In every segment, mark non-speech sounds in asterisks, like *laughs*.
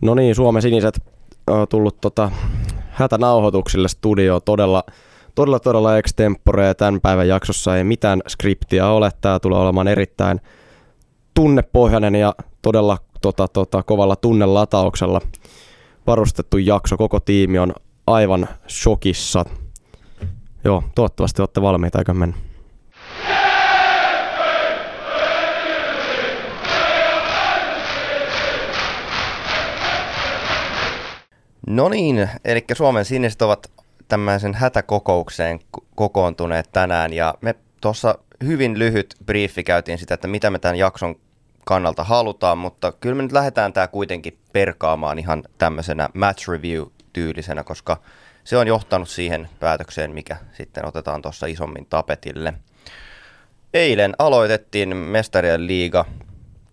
No niin, Suomen siniset on tullut tota, hätänauhoituksille studioon todella, todella, todella extempore tämän päivän jaksossa ei mitään skriptiä ole. Tämä tulee olemaan erittäin tunnepohjainen ja todella tota, tota, kovalla tunnelatauksella varustettu jakso. Koko tiimi on aivan shokissa. Joo, toivottavasti olette valmiita, eikä mennä. No niin, eli Suomen siniset ovat tämmöisen hätäkokoukseen kokoontuneet tänään ja me tuossa hyvin lyhyt briefi käytiin sitä, että mitä me tämän jakson kannalta halutaan, mutta kyllä me nyt lähdetään tämä kuitenkin perkaamaan ihan tämmöisenä match review-tyylisenä, koska se on johtanut siihen päätökseen, mikä sitten otetaan tuossa isommin tapetille. Eilen aloitettiin Mestarien liiga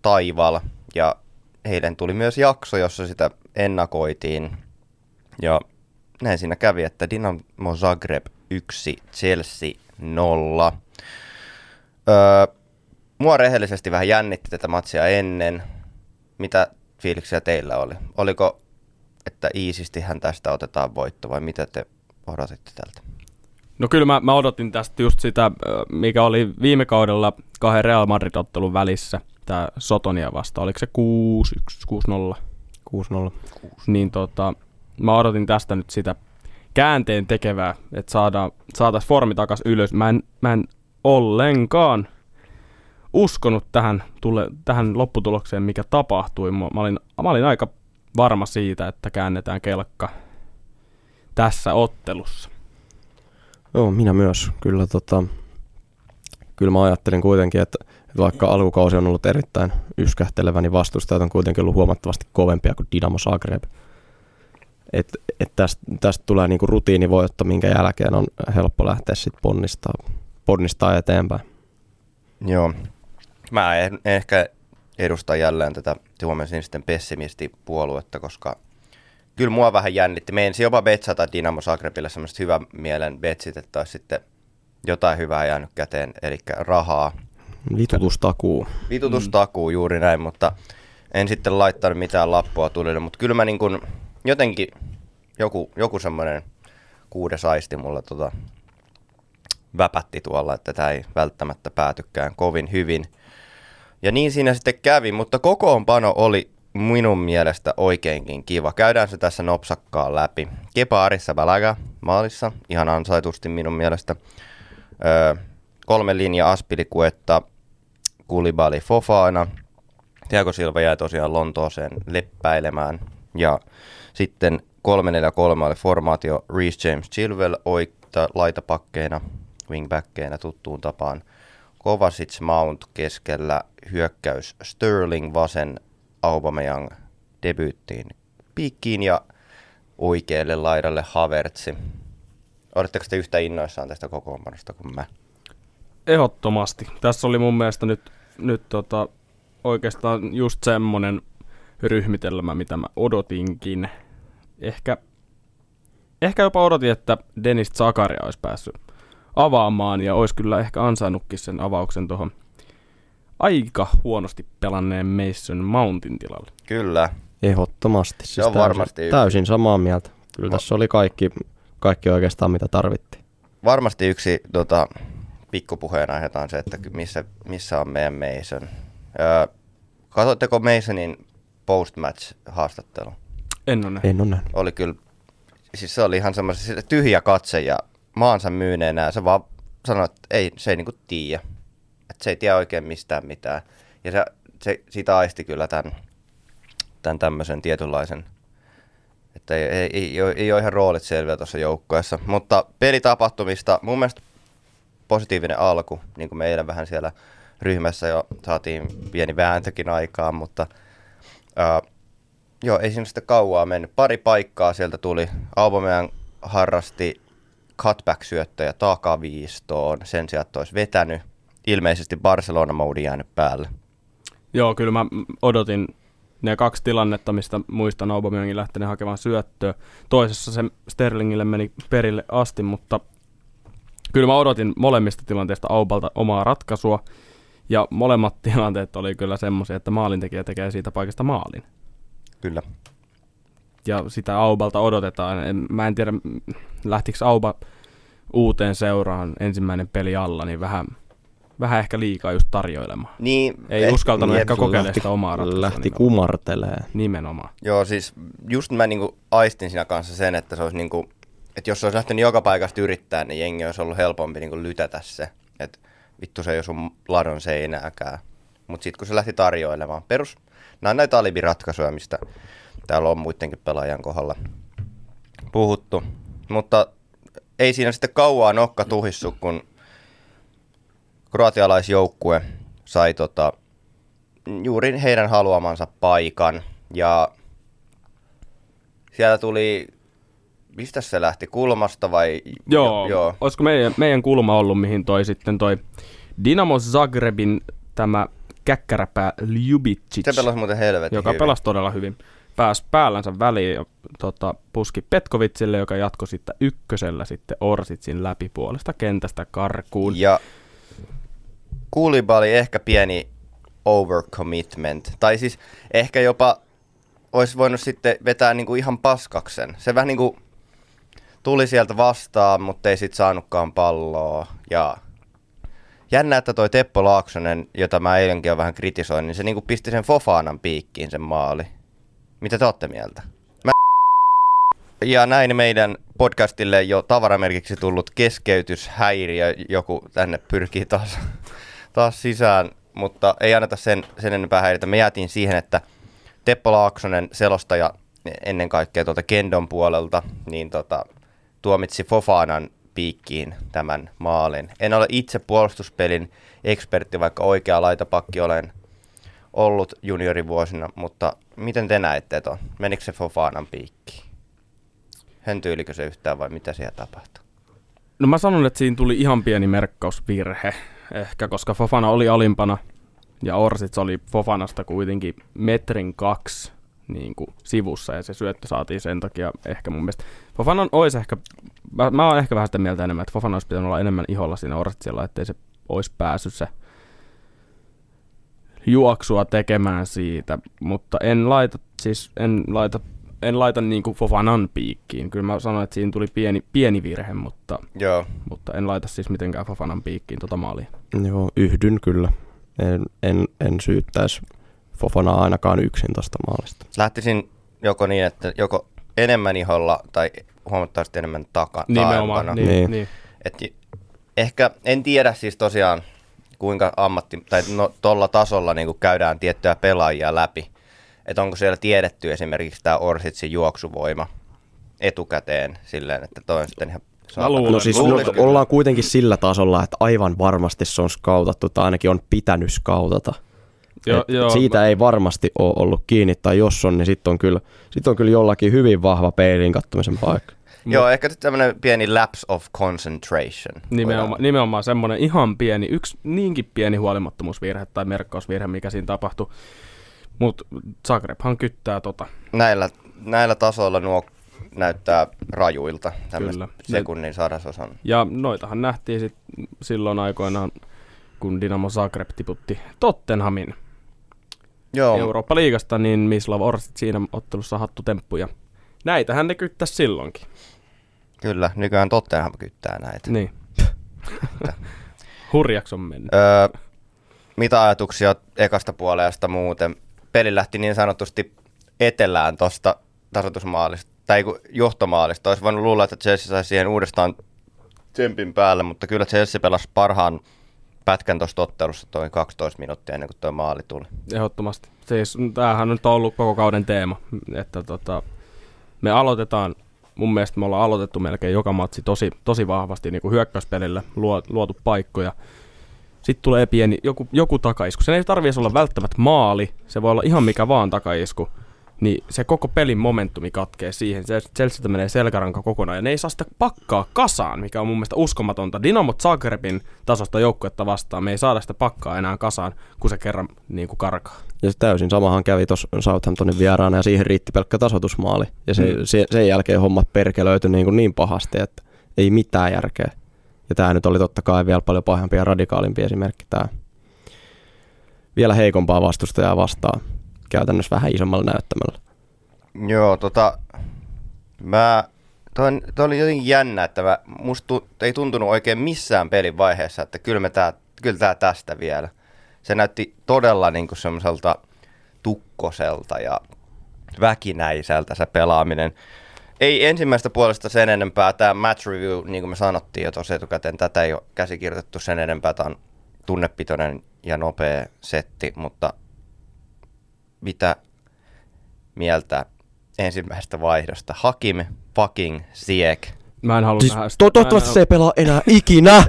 Taival ja eilen tuli myös jakso, jossa sitä ennakoitiin ja näin siinä kävi, että Dinamo Zagreb 1, Chelsea 0. Öö, mua rehellisesti vähän jännitti tätä matsia ennen. Mitä fiiliksiä teillä oli? Oliko, että iisisti hän tästä otetaan voitto vai mitä te odotitte tältä? No kyllä mä, mä odotin tästä just sitä, mikä oli viime kaudella kahden Real Madrid-ottelun välissä, tämä Sotonia vasta. Oliko se 6-1, 6-0? 6-0. Niin tota, mä odotin tästä nyt sitä käänteen tekevää, että saadaan, saataisiin formi takas ylös. Mä en, mä en ollenkaan uskonut tähän, tule, tähän lopputulokseen, mikä tapahtui. Mä olin, mä olin aika varma siitä, että käännetään kelkka tässä ottelussa. Joo, minä myös. Kyllä, tota, kyllä mä ajattelin kuitenkin, että, vaikka alkukausi on ollut erittäin yskähtelevä, niin vastustajat on kuitenkin ollut huomattavasti kovempia kuin Dinamo Zagreb että et tästä, tästä tulee niinku rutiinivoitto, minkä jälkeen on helppo lähteä sitten ponnistaa, ponnistaa eteenpäin. Joo. Mä en ehkä edustan jälleen tätä Suomen sinisten pessimistipuoluetta, koska kyllä mua vähän jännitti. Me ensin jopa betsata Dinamo Zagrebille semmoista hyvän mielen betsit, että olisi sitten jotain hyvää jäänyt käteen, eli rahaa. Vitutustakuu. Vitutustakuu, juuri näin, mutta en sitten laittanut mitään lappua tulille, mutta kyllä mä niin kuin jotenkin joku, joku semmoinen kuudes aisti mulla tota, väpätti tuolla, että tämä ei välttämättä päätykään kovin hyvin. Ja niin siinä sitten kävi, mutta kokoonpano oli minun mielestä oikeinkin kiva. Käydään se tässä nopsakkaan läpi. Kepa Arissa Balaga maalissa, ihan ansaitusti minun mielestä. Öö, kolme linja Aspilikuetta, Kulibali Fofana. Tiago Silva jäi tosiaan Lontooseen leppäilemään. Ja sitten 343 oli formaatio Reece James Chilwell oikta laitapakkeina, wingbackkeinä tuttuun tapaan. Kovacic Mount keskellä hyökkäys Sterling vasen Aubameyang debyyttiin piikkiin ja oikealle laidalle Havertzi. Oletteko te yhtä innoissaan tästä kokoonpanosta kuin mä? Ehdottomasti. Tässä oli mun mielestä nyt, nyt tota, oikeastaan just semmonen ryhmitelmä, mitä mä odotinkin ehkä, ehkä jopa odotin, että Dennis Zakaria olisi päässyt avaamaan ja olisi kyllä ehkä ansainnutkin sen avauksen tuohon aika huonosti pelanneen Mason Mountin tilalle. Kyllä. Ehdottomasti. Siis se on täysin, varmasti täysin samaa mieltä. Kyllä Va- tässä oli kaikki, kaikki oikeastaan mitä tarvittiin. Varmasti yksi tota, pikkupuheen aihetaan se, että missä, missä on meidän Mason. Öö, katsotteko Masonin post-match-haastattelu? En ole En ole Oli kyllä, siis se oli ihan semmoinen tyhjä katse ja maansa myyneenä. Se vaan sanoi, että ei, se ei niinku tiedä. Että se ei tiedä oikein mistään mitään. Ja se, se siitä aisti kyllä tämän, tämän tämmöisen tietynlaisen, että ei, ei, ei, ei, ei ole ihan roolit selviä tuossa joukkueessa. Mutta pelitapahtumista mun mielestä positiivinen alku, niin kuin meidän vähän siellä ryhmässä jo saatiin pieni vääntökin aikaan, mutta uh, Joo, ei siinä sitten kauaa mennyt. Pari paikkaa sieltä tuli. Aubameyang harrasti cutback-syöttöjä takaviistoon sen sijaan, että olisi vetänyt. Ilmeisesti Barcelona-moodi jäänyt päälle. Joo, kyllä mä odotin ne kaksi tilannetta, mistä muistan Aubameyangin lähteneen hakemaan syöttöä. Toisessa se Sterlingille meni perille asti, mutta kyllä mä odotin molemmista tilanteista Aubalta omaa ratkaisua. Ja molemmat *laughs* tilanteet oli kyllä semmoisia, että maalintekijä tekee siitä paikasta maalin. Kyllä. ja sitä Aubalta odotetaan. En, mä en tiedä, lähtikö Auba uuteen seuraan ensimmäinen peli alla, niin vähän, vähän ehkä liikaa just tarjoilemaan. Niin, Ei eh, uskaltanut jep. ehkä kokeilla lähti- sitä omaa ratkaisua. Lähti nimenomaan. kumartelee. Nimenomaan. Joo, siis just mä niinku aistin siinä kanssa sen, että se olisi niinku, että jos se olisi lähtenyt joka paikasta yrittää, niin jengi olisi ollut helpompi niinku lytätä se. Että vittu se ei ole sun ladon seinääkään. Mutta sitten kun se lähti tarjoilemaan, perus, nämä on näitä alibiratkaisuja, mistä täällä on muidenkin pelaajan kohdalla puhuttu. Mutta ei siinä sitten kauaa nokka tuhissu, kun kroatialaisjoukkue sai tota, juuri heidän haluamansa paikan. Ja siellä tuli, mistä se lähti, kulmasta vai? Joo, joo. olisiko meidän, meidän kulma ollut, mihin toi sitten toi Dinamo Zagrebin tämä käkkäräpää Ljubicic, Se pelasi muuten helvetin joka hyvin. pelasi todella hyvin. Pääsi päällänsä väliin ja tota, puski Petkovitsille, joka jatkoi sitten ykkösellä sitten Orsitsin läpi puolesta kentästä karkuun. Ja Koulibaly ehkä pieni overcommitment. Tai siis ehkä jopa olisi voinut sitten vetää niinku ihan paskaksen. Se vähän niinku tuli sieltä vastaan, mutta ei sitten saanutkaan palloa. Ja jännä, että toi Teppo Laaksonen, jota mä eilenkin jo vähän kritisoin, niin se niinku pisti sen Fofanan piikkiin sen maali. Mitä te olette mieltä? Mä ja näin meidän podcastille jo tavaramerkiksi tullut keskeytyshäiriö, joku tänne pyrkii taas, taas sisään, mutta ei anneta sen, sen enempää häiritä. Me jäätiin siihen, että Teppo Laaksonen, selostaja ennen kaikkea tuolta Kendon puolelta, niin tota, tuomitsi Fofanan piikkiin tämän maalin. En ole itse puolustuspelin ekspertti, vaikka oikea laitapakki olen ollut juniorivuosina, mutta miten te näette ton? Menikö se Fofanan piikkiin? Höntyilikö se yhtään vai mitä siellä tapahtui? No mä sanon, että siinä tuli ihan pieni merkkausvirhe ehkä, koska Fofana oli alimpana ja Orsits oli Fofanasta kuitenkin metrin kaksi niin kuin sivussa ja se syöttö saatiin sen takia ehkä mun mielestä. Fofanan olisi ehkä, mä, mä oon ehkä vähän sitä mieltä enemmän, että Fofana olisi pitänyt olla enemmän iholla siinä Orsitsilla, ettei se olisi päässyt se juoksua tekemään siitä, mutta en laita, siis en laita, en laita niin kuin Fofanan piikkiin. Kyllä mä sanoin, että siinä tuli pieni, pieni virhe, mutta, Joo, mutta en laita siis mitenkään Fofanan piikkiin tota maalia. Joo, yhdyn kyllä. En, en, en syyttäisi Fofanaa ainakaan yksin tosta maalista. lähtisin joko niin, että joko enemmän iholla tai huomattavasti enemmän taka, Nimenomaan, niin, Niin. niin. Et ehkä, en tiedä siis tosiaan kuinka ammatti, tai no tolla tasolla niin käydään tiettyjä pelaajia läpi. Että onko siellä tiedetty esimerkiksi tämä Orsitsin juoksuvoima etukäteen silleen, että toi on sitten ihan saatana. luulen- No siis Luulen no, kyllä. ollaan kuitenkin sillä tasolla, että aivan varmasti se on skautattu tai ainakin on pitänyt skautata. Joo, Et joo, siitä mä- ei varmasti ole ollut kiinni, tai jos on, niin sitten on, kyllä, sit on kyllä jollakin hyvin vahva peiliin kattomisen paikka. *laughs* Joo, ehkä tämmöinen pieni lapse of concentration. Nimenomaan, nimenomaan semmoinen ihan pieni, yksi niinkin pieni huolimattomuusvirhe tai merkkausvirhe, mikä siinä tapahtui. Mutta Zagrebhan kyttää tota. Näillä, näillä tasoilla nuo näyttää rajuilta, tämmöistä Kyllä. sekunnin sadasosan. Ja noitahan nähtiin sit silloin aikoinaan, kun Dinamo Zagreb tiputti Tottenhamin Joo, Eurooppa-liigasta, niin Mislav Orsit siinä ottelussa hattu temppu. Ja näitähän ne kyttäisi silloinkin. kyllä, nykyään Tottenham kyttää näitä. Niin. *laughs* Hurjaks on mennyt. Öö, mitä ajatuksia ekasta puolesta muuten? Peli lähti niin sanotusti etelään tuosta tasoitusmaalista, tai johtomaalista. Olisi voinut luulla, että Chelsea saisi siihen uudestaan tsempin päälle, mutta kyllä Chelsea pelasi parhaan pätkän tuosta ottelussa toi 12 minuuttia ennen kuin tuo maali tuli. Ehdottomasti. Siis tämähän on nyt ollut koko kauden teema, että tota, me aloitetaan, mun mielestä me ollaan aloitettu melkein joka matsi tosi, tosi vahvasti niin kuin hyökkäyspelillä, luo, luotu paikkoja. Sitten tulee pieni, joku, joku takaisku. Sen ei tarvitse olla välttämättä maali, se voi olla ihan mikä vaan takaisku. Niin se koko pelin momentumi katkee siihen. Se Chelsea menee selkäranka kokonaan ja ne ei saa sitä pakkaa kasaan, mikä on mun mielestä uskomatonta. Dynamo Zagrebin tasosta joukkuetta vastaan me ei saada sitä pakkaa enää kasaan, kun se kerran niin kuin karkaa. Ja se täysin samahan kävi tuossa Southamptonin vieraana ja siihen riitti pelkkä tasoitusmaali. Ja se, mm. se, sen jälkeen hommat perkelöity niin, kuin niin pahasti, että ei mitään järkeä. Ja tämä nyt oli totta kai vielä paljon pahempi ja radikaalimpi esimerkki tämä vielä heikompaa vastustajaa vastaan käytännössä vähän isommalla näyttämällä. Joo, tota, Mä, toi, toi oli jotenkin jännä, että mä, musta tu, ei tuntunut oikein missään pelin vaiheessa, että kyllä, me tää, kyllä tää tästä vielä. Se näytti todella niinku semmoiselta tukkoselta ja väkinäiseltä se pelaaminen. Ei ensimmäistä puolesta sen enempää. Tämä match review, niin kuin me sanottiin jo tuossa etukäteen, tätä ei ole käsikirjoitettu sen enempää. Tämä on tunnepitoinen ja nopea setti, mutta mitä mieltä ensimmäisestä vaihdosta? Hakim fucking Siek. Mä en halua Siis nähdä sitä. to- toivottavasti se ei pelaa enää ikinä. *laughs*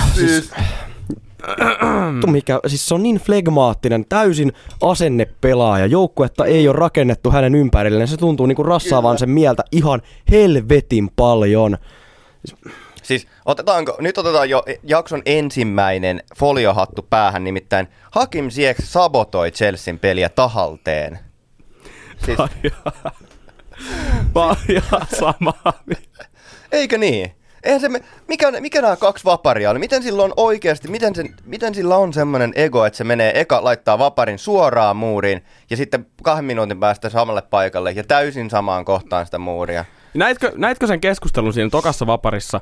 *laughs* Siis, Vittu mikä, siis se on niin flegmaattinen, täysin asennepelaaja. Joukkuetta ei ole rakennettu hänen ympärilleen. Se tuntuu niinku rassaavan sen mieltä ihan helvetin paljon. siis otetaanko, nyt otetaan jo jakson ensimmäinen foliohattu päähän, nimittäin Hakim Siek sabotoi Chelsean peliä tahalteen. Siis, Paljon samaa. Eikö niin? Eihän se, me- mikä, mikä nämä kaksi vaparia oli? Miten sillä on oikeasti, miten, sen, miten sillä on semmoinen ego, että se menee eka laittaa vaparin suoraan muuriin ja sitten kahden minuutin päästä samalle paikalle ja täysin samaan kohtaan sitä muuria. Näitkö, näitkö sen keskustelun siinä tokassa vaparissa,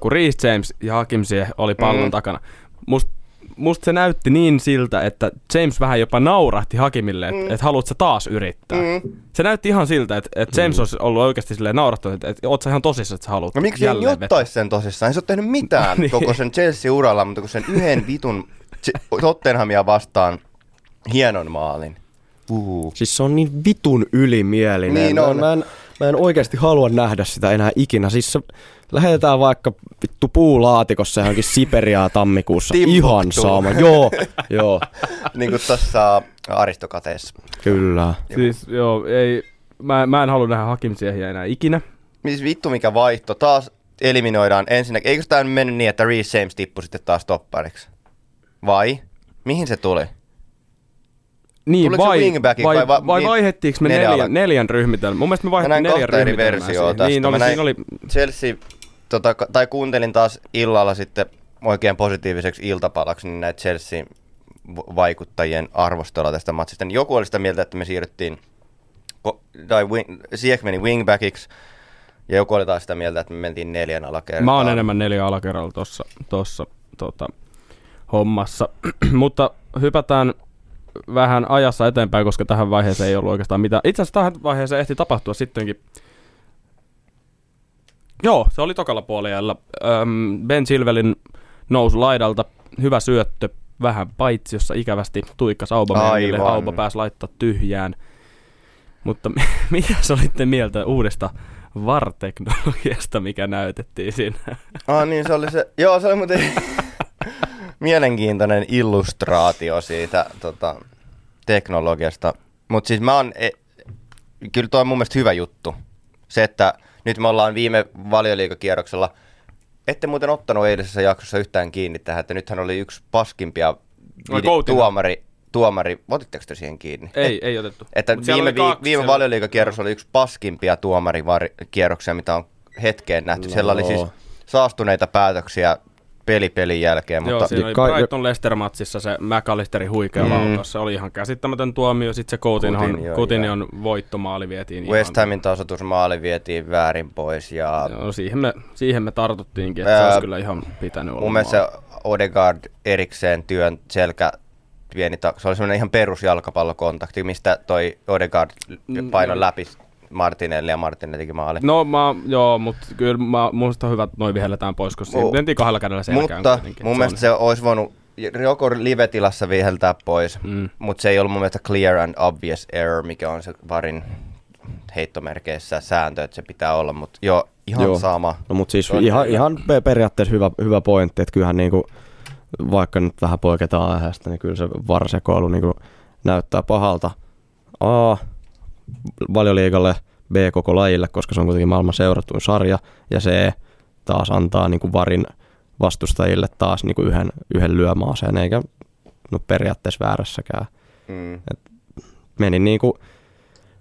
kun Reece James ja Hakim Ziyech oli pallon Mm. takana? Must, musta se näytti niin siltä, että James vähän jopa naurahti Hakimille, että mm. et haluat sä taas yrittää. Mm. Se näytti ihan siltä, että, että James olisi ollut oikeasti silleen naurahtunut, että, että oot sä ihan tosissaan, että sä haluat No miksi ei ottaisi sen tosissaan? Ei se ole tehnyt mitään *laughs* Niin. koko sen Chelsea-uralla, mutta kun sen yhden vitun Tottenhamia vastaan hienon maalin. Uhu. Siis se on niin vitun ylimielinen. Niin mä, on. Mä en, mä en oikeasti halua nähdä sitä enää ikinä. Siis se, lähetetään vaikka vittu puulaatikossa johonkin Siperiaa tammikuussa. Ihan sama. Joo, joo, *laughs* niin kuin tuossa Aristokateessa. kyllä. Siis joo, ei, mä, mä en halua nähdä Hakim Ziyechiä enää ikinä. Siis vittu mikä vaihto. Taas eliminoidaan ensinnäkin. Eikö tämä mennyt niin, että Reece James tippui sitten taas toppariksi? Vai? Mihin se tuli? Niin, Tuliko se vai, wingbackiksi vai, vai vai, va- vai niin, vaihettiinko me neljä neljän, ala- neljän ryhmitelmän? Mun mielestä me Mä vaihdettiin neljän ryhmitelmää versioa siihen. tästä. Niin, Mä oli, näin oli, Chelsea, tota, tai kuuntelin taas illalla sitten oikein positiiviseksi iltapalaksi niin näitä Chelsea vaikuttajien arvostelua tästä matsista. Niin joku oli sitä mieltä, että me siirryttiin, tai wing, Siek meni wingbackiksi, ja joku oli taas sitä mieltä, että me mentiin neljän alakertaan. Mä oon enemmän neljä alakerralla tossa, tossa tota, hommassa. *clears throat* Mutta hypätään vähän ajassa eteenpäin, koska tähän vaiheeseen ei ollut oikeastaan mitään. Itse asiassa tähän vaiheeseen ehti tapahtua sittenkin. Joo, se oli tokalla puolella. Öm, Ben Silvelin nousu laidalta, hyvä syöttö, vähän paitsi, jossa ikävästi tuikkas Aubameyangille. Aivan. Auba pääsi laittaa tyhjään. Mutta *laughs* mitä olitte mieltä uudesta VAR-teknologiasta, mikä näytettiin siinä? Ah niin, se oli se, joo se oli muuten *laughs* mielenkiintoinen illustraatio siitä tota, teknologiasta. Mutta siis mä oon, e, kyllä toi on mun mielestä hyvä juttu. Se, että nyt me ollaan viime valioliikakierroksella, ette muuten ottanut eilisessä jaksossa yhtään kiinni tähän, että nythän oli yksi paskimpia Coutinho. tuomari, tuomari, otitteko te siihen kiinni? Ei, ei otettu. Että Mut viime, kaksi, viime valioliikakierros oli yksi paskimpia tuomarikierroksia, mitä on hetkeen nähty. No. Siellä oli siis saastuneita päätöksiä peli pelin jälkeen, Joo, mutta siinä oli Brighton Leicester-matsissa se McAllisterin huikea Mm. laukaus. Se oli ihan käsittämätön tuomio. Sitten se Coutinhon, Coutinho, Coutinhon voittomaali vietiin West. Hamin tasoitusmaali vietiin väärin pois ja Joo, siihen, me, siihen me tartuttiinkin, että se Ää, olisi kyllä ihan pitänyt olla mun mielestä se Odegaard erikseen työn selkä pieni, ta- se oli semmoinen ihan perusjalkapallokontakti, mistä toi Odegaard painoi joo. läpi Martinelli ja Martinelli teki maali. No mä, joo, mutta kyllä mä, musta on hyvä, että noin vihelletään pois, koska siinä mentiin kahdella kädellä selkään Mutta kuitenkin. mun Se mielestä on- se olisi voinut joko live-tilassa viheltää pois, Mm. mutta se ei ollut mun mielestä clear and obvious error, mikä on se varin heittomerkeissä sääntö, että se pitää olla, mutta joo, ihan Joo. sama. No mutta siis on ihan, ihan pe- periaatteessa hyvä, hyvä pointti, että kyllähän niinku, vaikka nyt vähän poiketaan aiheesta, niin kyllä se varsekoilu niinku näyttää pahalta. A, valioliigalle, B, koko lajille, koska se on kuitenkin maailman seurattuin sarja, ja C, taas antaa niinku varin vastustajille taas niinku yhden, yhden lyömaaseen, eikä no periaatteessa väärässäkään. Mm. Meni niinku,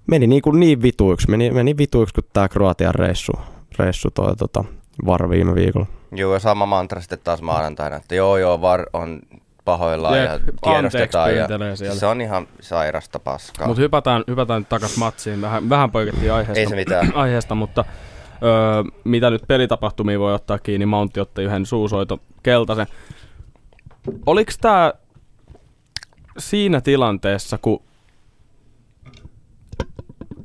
meni niinku niin vituiksi, meni, meni vituiksi kuin tämä Kroatian reissu, reissu toi tota, var viime viikolla. Joo, ja sama mantra sitten taas maanantaina, että joo joo, VAR on pahoillaan Jep, ja tiedostetaan. Ja siellä. se on ihan sairasta paskaa. Mutta hypätään, hypätään takas matsiin. Vähän, vähän poikettiin aiheesta, Ei se mitään. *clears throat* aiheesta mutta öö, mitä nyt pelitapahtumia voi ottaa kiinni, Mountti otti yhden suusoito keltaisen. Oliko tämä siinä tilanteessa, kun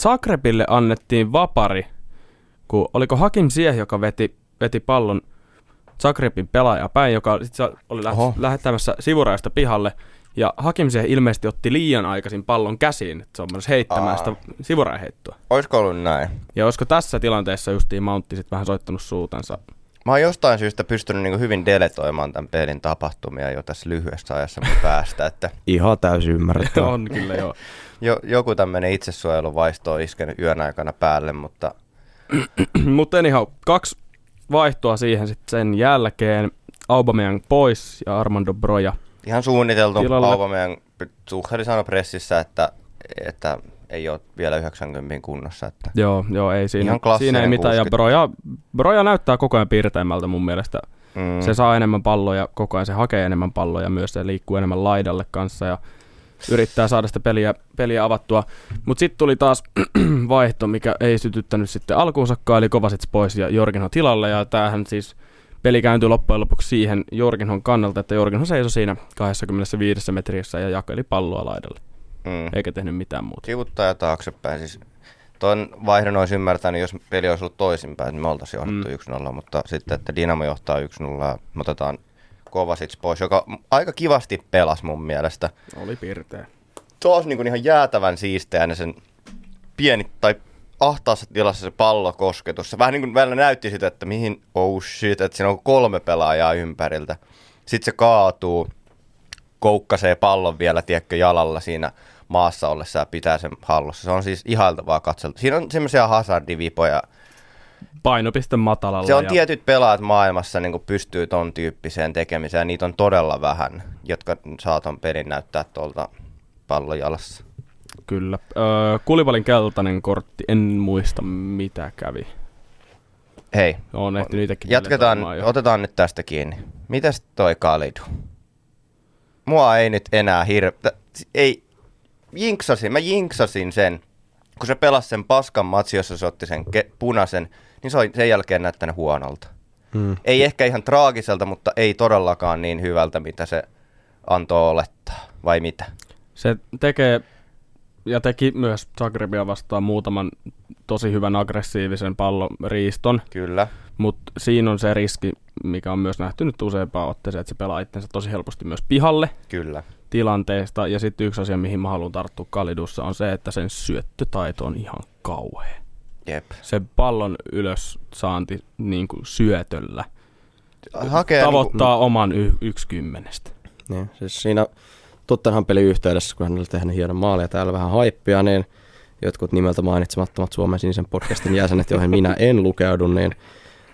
Zagrebille annettiin vapari, kun oliko Hakim Sieh, joka veti, veti pallon Zagrebin pelaaja päin, joka sit se oli läht, Oho. lähettämässä sivuraista pihalle, ja Hakim Sieh ilmeisesti otti liian aikaisin pallon käsiin, että se on myös heittämään Aa. sitä sivuraiheittoa. Olisiko ollut näin? Ja olisiko tässä tilanteessa justiin Mountti sit vähän soittanut suutensa? Mä oon jostain syystä pystynyt niin hyvin deletoimaan tämän pelin tapahtumia jo tässä lyhyessä ajassa mun päästä, että *laughs* Ihan täysin ymmärrettävää. *laughs* on kyllä joo. jo, joku tämmöinen itsesuojeluvaisto on iskenyt yön aikana päälle, mutta *clears throat* Mutta anyhow, kaksi vaihtoa siihen sitten sen jälkeen. Aubameyang pois ja Armando Broja. ihan suunniteltu Tilalle. Aubameyang, Tucheli sanoi pressissä, että, että ei ole vielä 90 kunnossa, että Joo, joo, ei siinä, Ihan siinä ei mitään. Ja 60. Broja, Broja näyttää koko ajan piirteimmältä mun mielestä. mm, Se saa enemmän palloja, koko ajan se hakee enemmän palloja, myös se liikkuu enemmän laidalle kanssa ja yrittää saada sitä peliä, peliä avattua. Mutta sitten tuli taas *clears throat* vaihto, mikä ei sytyttänyt sitten alkuunsakkaan, eli Kovacic pois ja Jorginho tilalle. Ja tämähän siis peli kääntyi loppujen lopuksi siihen Jorginhon kannalta, että Jorginho seisoi siinä 25 metrissä ja jakeli palloa laidalle, mm. eikä tehnyt mitään muuta. Kivuttaa ja taaksepäin. Siis tuon vaihdon olisi ymmärtänyt, jos peli olisi ollut toisinpäin, niin me oltaisiin johdettu Mm. 1-0, mutta sitten, että Dinamo johtaa 1-0, me otetaan Kovacic pois, joka aika kivasti pelasi mun mielestä. Oli pirteä. Tuo niin ihan jäätävän siisteä ne sen pieni tai ahtaassa tilassa se pallokosketus. Se vähän niin kuin välillä näytti sitä, että mihin, oh shit, että siinä on kolme pelaajaa ympäriltä. Sitten se kaatuu, koukkasee pallon vielä, tiedätkö, jalalla siinä maassa ollessa ja pitää sen hallussa. Se on siis ihailtavaa katselta. Siinä on semmoisia hazardivipoja. Painopiste matalalla. Se on ja tietyt pelaat maailmassa niin pystyy ton tyyppiseen tekemiseen. Niitä on todella vähän, jotka saa ton pelin näyttää tuolta pallon jalassa. Kyllä. Öö, Kulivalin keltainen kortti, en muista mitä kävi. Hei, On ehtinyt itsekin Jatketaan, jo. otetaan nyt tästä kiinni. Mitäs toi Kalidu? Mua ei nyt enää hirveä... Ei, jinksasin, mä jinksasin sen. Kun se pelasi sen paskan matsi, jossa se otti sen ke- punaisen, niin se on sen jälkeen näyttänyt huonolta. Mm. Ei ehkä ihan traagiselta, mutta ei todellakaan niin hyvältä, mitä se antoi olettaa. Vai mitä? Se tekee ja teki myös Zagrebia vastaan muutaman tosi hyvän aggressiivisen palloriiston, Kyllä. mutta siinä on se riski, mikä on myös nähty nyt useampaan otteeseen, että se pelaa itsensä tosi helposti myös pihalle Kyllä. tilanteesta. Ja sitten yksi asia, mihin mä haluan tarttua Kalidussa, on se, että sen syöttötaito on ihan kauhea. Jep. Se pallon ylös saanti niin kuin syötöllä Hakee tavoittaa oman y- yksi kymmenestä. Niin, siis siinä Tottenham pelin yhteydessä, kun hän oli tehnyt hienon maali ja täällä vähän haippia, niin jotkut nimeltä mainitsemattomat Suomen sinisen podcastin jäsenet, joihin minä en lukeudu, niin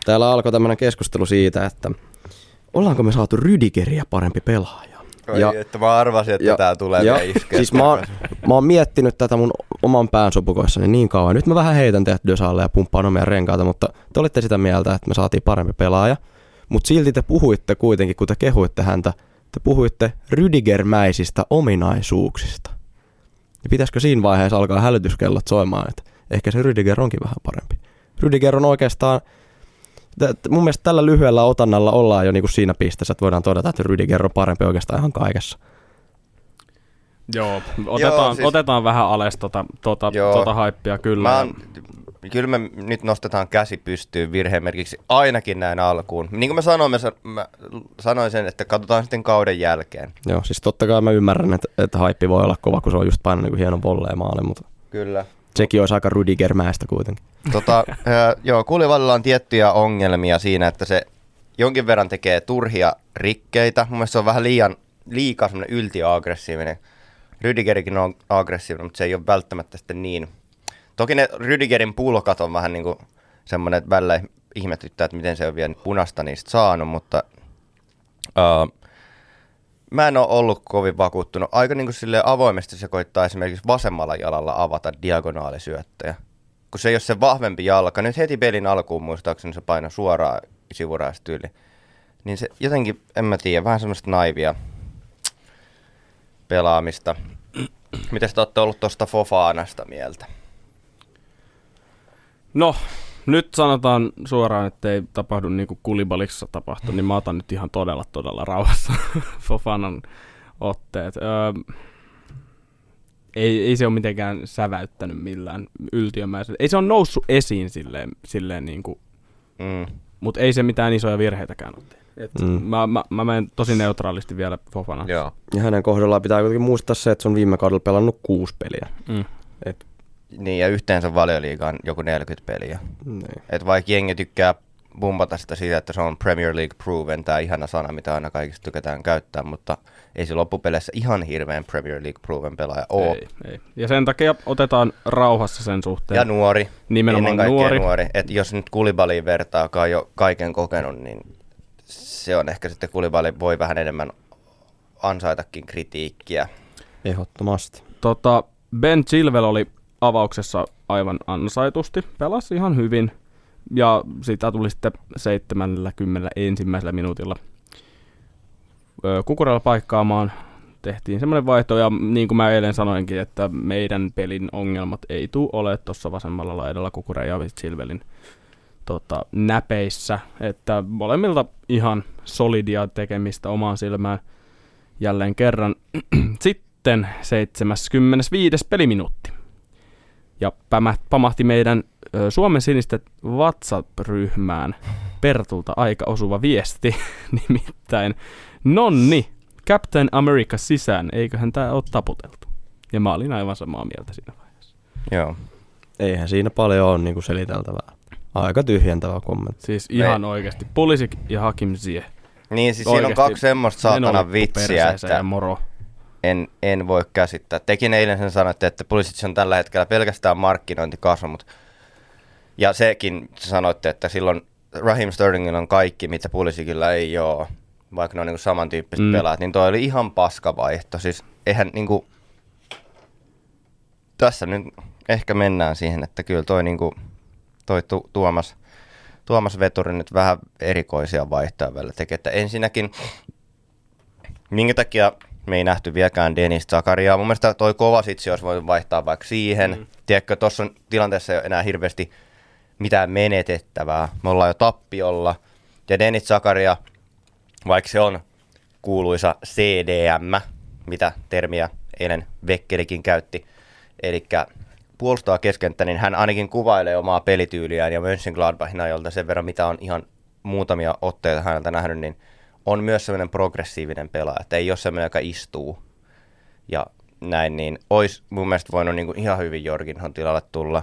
täällä alkoi tämmöinen keskustelu siitä, että ollaanko me saatu Rydigeriä parempi pelaaja. Oi, ja, että mä arvasin, että tää tulee ja, iskeä. Siis mä, oon, mä oon miettinyt tätä mun oman pään sopukoissani niin kauan. Nyt mä vähän heitän teidät Dösalle ja pumppaan omia renkaita, mutta te olitte sitä mieltä, että me saatiin parempi pelaaja. Mutta silti te puhuitte kuitenkin, kun te kehuitte häntä, te puhuitte Rydigermäisistä ominaisuuksista. Ja pitäisikö siinä vaiheessa alkaa hälytyskellot soimaan, että ehkä se Rydiger onkin vähän parempi. Rydiger on oikeastaan, mun mielestä tällä lyhyellä otannalla ollaan jo niinku siinä pisteessä, että voidaan todeta, että Rydiger on parempi oikeastaan ihan kaikessa. Joo, otetaan, Joo, siis- otetaan vähän alas tota, tota, Joo. tota haippia kyllä. Mä oon, kyllä me nyt nostetaan käsi pystyyn virhemerkiksi ainakin näin alkuun. Niin kuin mä sanoin, mä, sa- mä sanoin sen, että katsotaan sitten kauden jälkeen. Joo, siis totta kai mä ymmärrän, että, että haippi voi olla kova, kun se on just painanut niin hieno volleen maali, mutta Kyllä. Sekin olisi aika Rydigermäistä kuitenkin. Tota, *laughs* joo, Kulivallilla on tiettyjä ongelmia siinä, että se jonkin verran tekee turhia rikkeitä. Mun mielestä se on vähän liian, liikaa semmoinen yltiaggressiivinen. Rüdigerikin on aggressiivinen, mutta se ei ole välttämättä sitten niin. Toki ne Rüdigerin pulkat on vähän niin kuin semmoinen, että välillä ihmetyttää, että miten se on vielä nyt punaista niistä saanut, mutta uh, mä en ole ollut kovin vakuuttunut. Aika niin kuin silleen avoimesti se koittaa esimerkiksi vasemmalla jalalla avata diagonaalisyöttöjä. Kun se ei ole se vahvempi jalka. Nyt heti pelin alkuun muistaakseni se paino suoraan sivuraistyyli. Niin se jotenkin, en mä tiedä, vähän semmoista naivia. pelaamista. Miten te olette ollut tuosta Fofanasta mieltä? No, nyt sanotaan suoraan, että ei tapahdu niin kuin Kulibalissa tapahtui, niin mä otan nyt ihan todella, todella rauhassa *laughs* Fofanan otteet. Öö, ei, ei se ole mitenkään säväyttänyt millään yltiömäisellä. Ei se ole noussut esiin silleen, silleen niin kuin, Mm. mutta ei se mitään isoja virheitäkään ole tehnyt. Et Mm. mä, mä, mä menen tosi neutraalisti vielä Fofana. Joo. Ja hänen kohdallaan pitää kuitenkin muistaa se, että se on viime kaudella pelannut kuusi peliä. Mm. Et, Niin, ja yhteensä valioliigaan joku 40 peliä. niin. Et vaikka jengi tykkää bumpata sitä siitä, että se on Premier League proven, tämä ihana sana, mitä aina kaikista tykätään käyttää, mutta ei se loppupeleissä ihan hirveän Premier League proven pelaaja ole. Ei, ei. Ja sen takia otetaan rauhassa sen suhteen. Ja nuori, Nimenomaan ennen kaikkea nuori. nuori. Et jos nyt Kulibaliin vertaa, joka on jo kaiken kokenut, niin se on ehkä sitten Kulibali voi vähän enemmän ansaitakin kritiikkiä. Ehdottomasti. Tota, Ben Chilwell oli avauksessa aivan ansaitusti, pelasi ihan hyvin ja sitä tuli sitten 70 ensimmäisellä minuutilla Kukurella paikkaamaan. Tehtiin semmoinen vaihto ja niin kuin mä eilen sanoinkin, että meidän pelin ongelmat ei tule ole tuossa vasemmalla laidalla Kukuren ja Chilwellin tota, näpeissä, että molemmilta ihan solidia tekemistä omaan silmään jälleen kerran. *clears throat* Sitten 75. peliminuutti. Ja pamahti meidän Suomen sinisten WhatsApp-ryhmään Pertulta aika osuva viesti, *laughs* nimittäin Nonni, Captain America sisään, eiköhän tää ole taputeltu. Ja mä olin aivan samaa mieltä siinä vaiheessa. Joo. Eihän siinä paljon ole niin kuin seliteltävää. Aika tyhjentävä kommentti. Siis ihan oikeasti. Pulisik ja Hakim Ziyech. Niin, siis siinä on kaksi semmoista saatana vitsiä, että Ja moro. En, en voi käsittää. Tekin eilen sen sanoitte, että Pulisic on tällä hetkellä pelkästään markkinointikasvu, mutta ja sekin sanoitte, että silloin Raheem Sterlingillä on kaikki, mitä Pulisicilla ei ole, vaikka ne on niinku samantyyppiset Mm. pelaat, niin toi oli ihan paska vaihto. Siis eihän niinku, tässä nyt ehkä mennään siihen, että kyllä toi niinku, toi tu- Tuomas, Tuomas Veturi nyt vähän erikoisia vaihtoja välillä tekee, että ensinnäkin minkä takia me ei nähty vieläkään Denis Zakariaa. Mun mielestä toi Kovacic olisi voinut vaihtaa vaikka siihen. Mm. Tiedätkö, tuossa on tilanteessa ei ole enää hirveästi mitään menetettävää. Me ollaan jo tappiolla. Ja Denis Zakaria, vaikka se on kuuluisa CDM, mitä termiä eilen Vekkerikin käytti, eli puolustaa keskenttä, niin hän ainakin kuvailee omaa pelityyliään ja Mönchengladbachin ajolta sen verran, mitä on ihan muutamia otteita häneltä nähnyt, niin on myös sellainen progressiivinen pelaaja, että ei ole sellainen, joka istuu ja näin, niin olisi mun mielestä voinut niin kuin ihan hyvin Jorginhon tilalle tulla.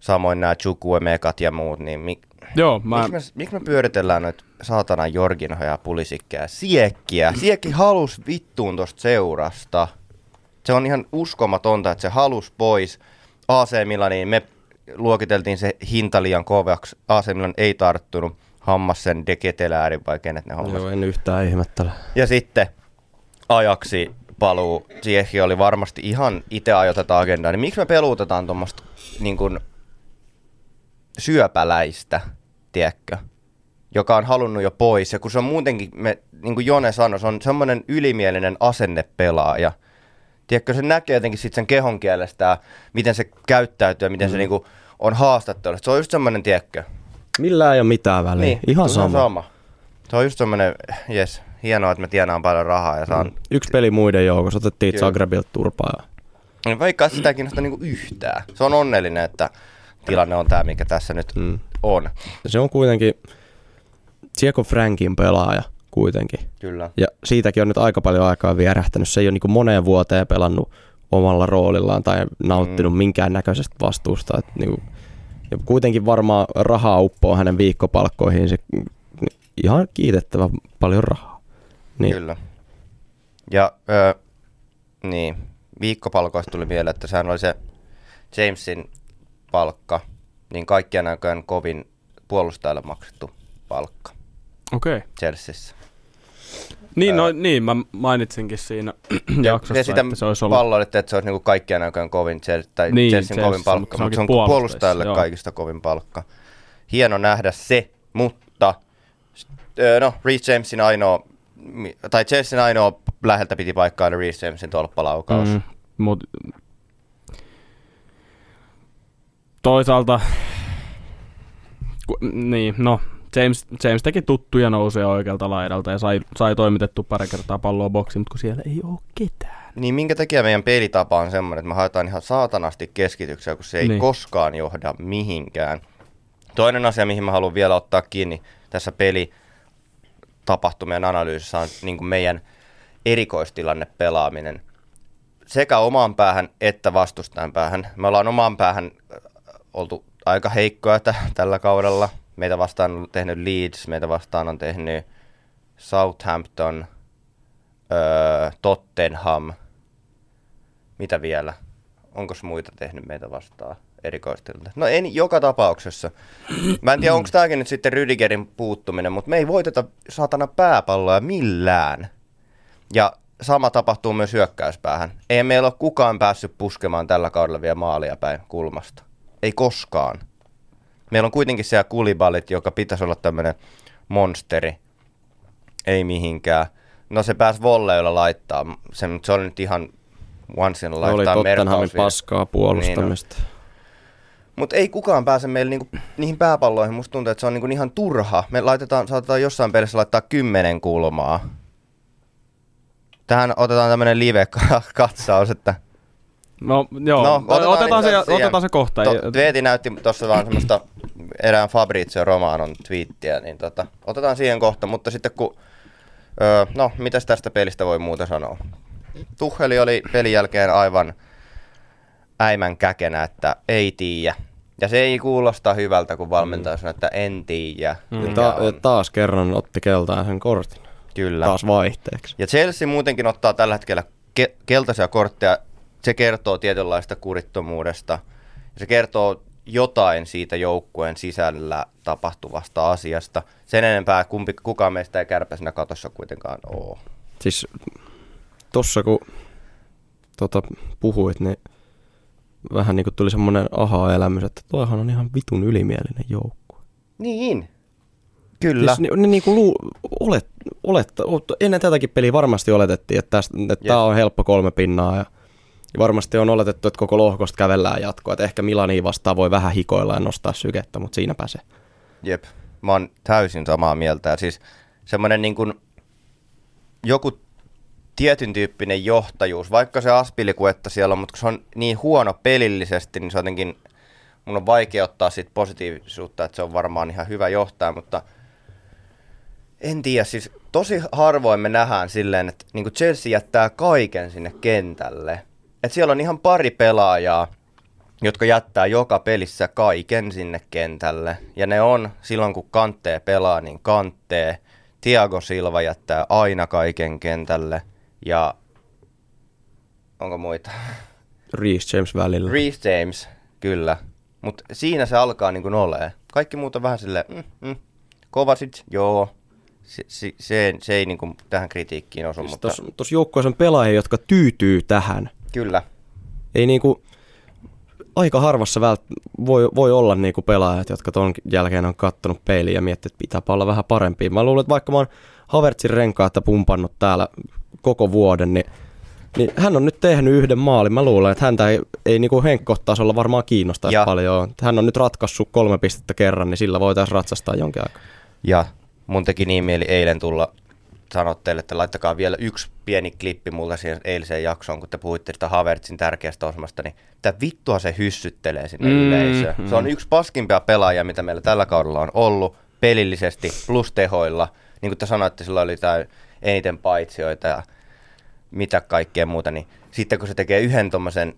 Samoin nämä Chukwuemekat ja muut, niin mik, Joo, mä, miksi, me, miksi me pyöritellään noita saatana Jorginhoja ja pulisikkeja? Siekkiä. Siekki halus vittuun tosta seurasta. Se on ihan uskomatonta, että se halus pois. AC Milaniin me luokiteltiin se hinta liian kovaksi. AC Milan ei tarttunut. Hammas sen deketeläärin vai kenet ne hommas. Joo, en yhtään ihmettele. Ja sitten ajaksi paluu. Siekki oli varmasti ihan itse ajo tätä agendaa. Niin miksi me peluutetaan tuommoista niin kuin syöpäläistä, tiedätkö? joka on halunnut jo pois. Ja kun se on muutenkin, me, niin kuin Jone sanoi, se on semmoinen ylimielinen asennepelaaja. Tiedätkö, se näkee jotenkin sitten sen kehon kielestä, miten se käyttäytyy ja miten mm. se niin kuin on haastattelu. Se on just semmoinen, tiedätkö? Millään ei ole mitään väliä. Niin, ihan sama. sama. Se on just semmoinen, jes, hienoa, että me tienaan paljon rahaa ja saan... Mm. Yksi peli muiden joukossa, otettiin Kyllä. Zagrebilta turpaa. Niin Vaikka sitä ei kiinnosta niinku yhtään. Se on onnellinen, että tilanne on tämä, mikä tässä nyt Mm. on. Se on kuitenkin Sieko Frankin pelaaja kuitenkin. Kyllä. Ja siitäkin on nyt aika paljon aikaa vierähtänyt. Se ei ole niin moneen vuoteen pelannut omalla roolillaan tai nauttinut mm. minkään näköisestä vastuusta. Et niin kuin, ja kuitenkin varmaan rahaa uppoo hänen viikkopalkkoihin. Se, ihan kiitettävä paljon rahaa. Niin, Kyllä. Ja öö, niin, viikkopalkoista tuli mieleen, että sehän oli se Jamesin palkka, niin kaikkien aikojen kovin puolustajalle maksettu palkka okei. Okay. Chelseassa. Niin, no, niin, mä mainitsinkin siinä *clears throat* jaksossa, ja sitä että se olisi ollut... palloilitte, että se olisi niinku kaikkien aikojen kovin, Chelsea, tai Niin, Chelsean kovin palkka, mutta se on puolustajalle joo. kaikista kovin palkka. Hieno nähdä se, mutta no, Reece Jamesin ainoa, tai Chelsean ainoa läheltä piti paikkailla Reece Jamesin tolppalaukaus. Mm. Mut toisaalta, niin, no, James, James teki tuttuja nousuja oikealta laidalta ja sai, sai toimitettu pari kertaa palloa boksiin, mutta kun siellä ei ole ketään. Niin minkä takia meidän pelitapa on semmoinen, että me haetaan ihan saatanasti keskityksiä, kun se ei niin. koskaan johda mihinkään. Toinen asia, mihin mä haluan vielä ottaa kiinni tässä peli tapahtumien analyysissä on niin kuin meidän erikoistilanne pelaaminen sekä omaan päähän että vastustajan päähän. Me ollaan omaan päähän oltu aika heikkoja t- tällä kaudella. Meitä vastaan on tehnyt Leeds, meitä vastaan on tehnyt Southampton, öö, Tottenham. Mitä vielä? Onko muita tehnyt meitä vastaan erikoistilta? No en joka tapauksessa. Mä en tiedä, onko tämäkin nyt sitten Rydigerin puuttuminen, mutta me ei voiteta saatana pääpalloa millään. Ja sama tapahtuu myös hyökkäyspäähän. Ei meillä ole kukaan päässyt puskemaan tällä kaudella vielä maalia päin kulmasta. Ei koskaan. Meillä on kuitenkin siellä kuliballit, joka pitäisi olla tämmöinen monsteri. Ei mihinkään. No se pääsi volleilla laittaa. Se, se oli nyt ihan once in a Oli Tottenhamin paskaa puolustamista. Niin, no. Mutta ei kukaan pääse meille niinku, niihin pääpalloihin. Musta tuntuu, että se on niinku ihan turha. Me laitetaan, saatetaan jossain pelissä laittaa kymmenen kulmaa. Tähän otetaan tämmöinen live-katsaus, että No joo, no, otetaan, otetaan, se, otetaan se kohta. To, näytti tuossa vaan semmoista erään Fabrizio Romanon twiittiä, niin tota, otetaan siihen kohta, mutta sitten kun, öö, no mitäs tästä pelistä voi muuta sanoa? Tuheli oli pelin jälkeen aivan äimän käkenä, että ei tiedä. Ja se ei kuulosta hyvältä, kun valmentaja mm. sanoo, että en tiedä. Mm. Ta- taas kerran otti keltaan sen kortin. Kyllä. Taas vaihteeksi. Ja Chelsea muutenkin ottaa tällä hetkellä ke- keltaisia kortteja se kertoo tietynlaista kurittomuudesta. Se kertoo jotain siitä joukkueen sisällä tapahtuvasta asiasta. Sen enempää kumpi, kukaan meistä ei kärpäisenä katossa kuitenkaan ole. Siis tossa kun tota, puhuit, niin vähän niin kuin tuli semmoinen aha-elämys, että toihan on ihan vitun ylimielinen joukkue. Niin, kyllä. Siis, niin, niin kuin luu, olet, olet, ennen tätäkin peliä varmasti oletettiin, että, tästä, että yes. tämä on helppo kolme pinnaa ja ja varmasti on oletettu, että koko lohkosta kävellään jatkoa. Että ehkä Milani vastaan voi vähän hikoilla ja nostaa sykettä, mutta siinä pääsee. Jep, mä oon täysin samaa mieltä. Ja siis semmoinen niin kuin joku tietyn tyyppinen johtajuus, vaikka se aspilikuetta siellä on, mutta se on niin huono pelillisesti, niin se jotenkin, mun on vaikea ottaa siitä positiivisuutta, että se on varmaan ihan hyvä johtaja, mutta en tiedä, siis tosi harvoin me nähdään silleen, että niin Chelsea jättää kaiken sinne kentälle että siellä on ihan pari pelaajaa, jotka jättää joka pelissä kaiken sinne kentälle. Ja ne on, silloin kun kantee pelaa, niin kantee. Tiago Silva jättää aina kaiken kentälle. Ja onko muita? Reece James välillä. Reece James, kyllä. Mutta siinä se alkaa niin kuin olee. Kaikki muut on vähän silleen, mm, mm. Kovacic, joo. Se, se, se, se ei niin kuin tähän kritiikkiin osu. Siis mutta... Tuossa joukkueessa on pelaajia, jotka tyytyy tähän. Kyllä. Ei niinku, aika harvassa vält, voi, voi olla niinku pelaajat, jotka ton jälkeen on kattonut peiliä ja miettinyt, että pitää olla vähän parempi. Mä luulen, että vaikka mä oon Havertzin renkaata pumpannut täällä koko vuoden, niin, niin hän on nyt tehnyt yhden maalin. Mä luulen, että häntä ei, ei niinku henkkotasolla varmaan kiinnosta paljon. Hän on nyt ratkaissut kolme pistettä kerran, niin sillä voitaisiin ratsastaa jonkin aikaa. Ja mun teki niin mieli eilen tulla sanoa teille, että laittakaa vielä yksi pieni klippi mulle siihen eiliseen jaksoon, kun te puhuitte sitä Havertzin tärkeästä osmasta, niin mitä vittua se hyssyttelee sinne mm, yleisöön. Mm. Se on yksi paskimpia pelaajia, mitä meillä tällä kaudella on ollut, pelillisesti plus tehoilla. Niin kuin te sanoitte, sillä oli tämä eniten paitsioita ja mitä kaikkea muuta, niin sitten kun se tekee yhden tuommoisen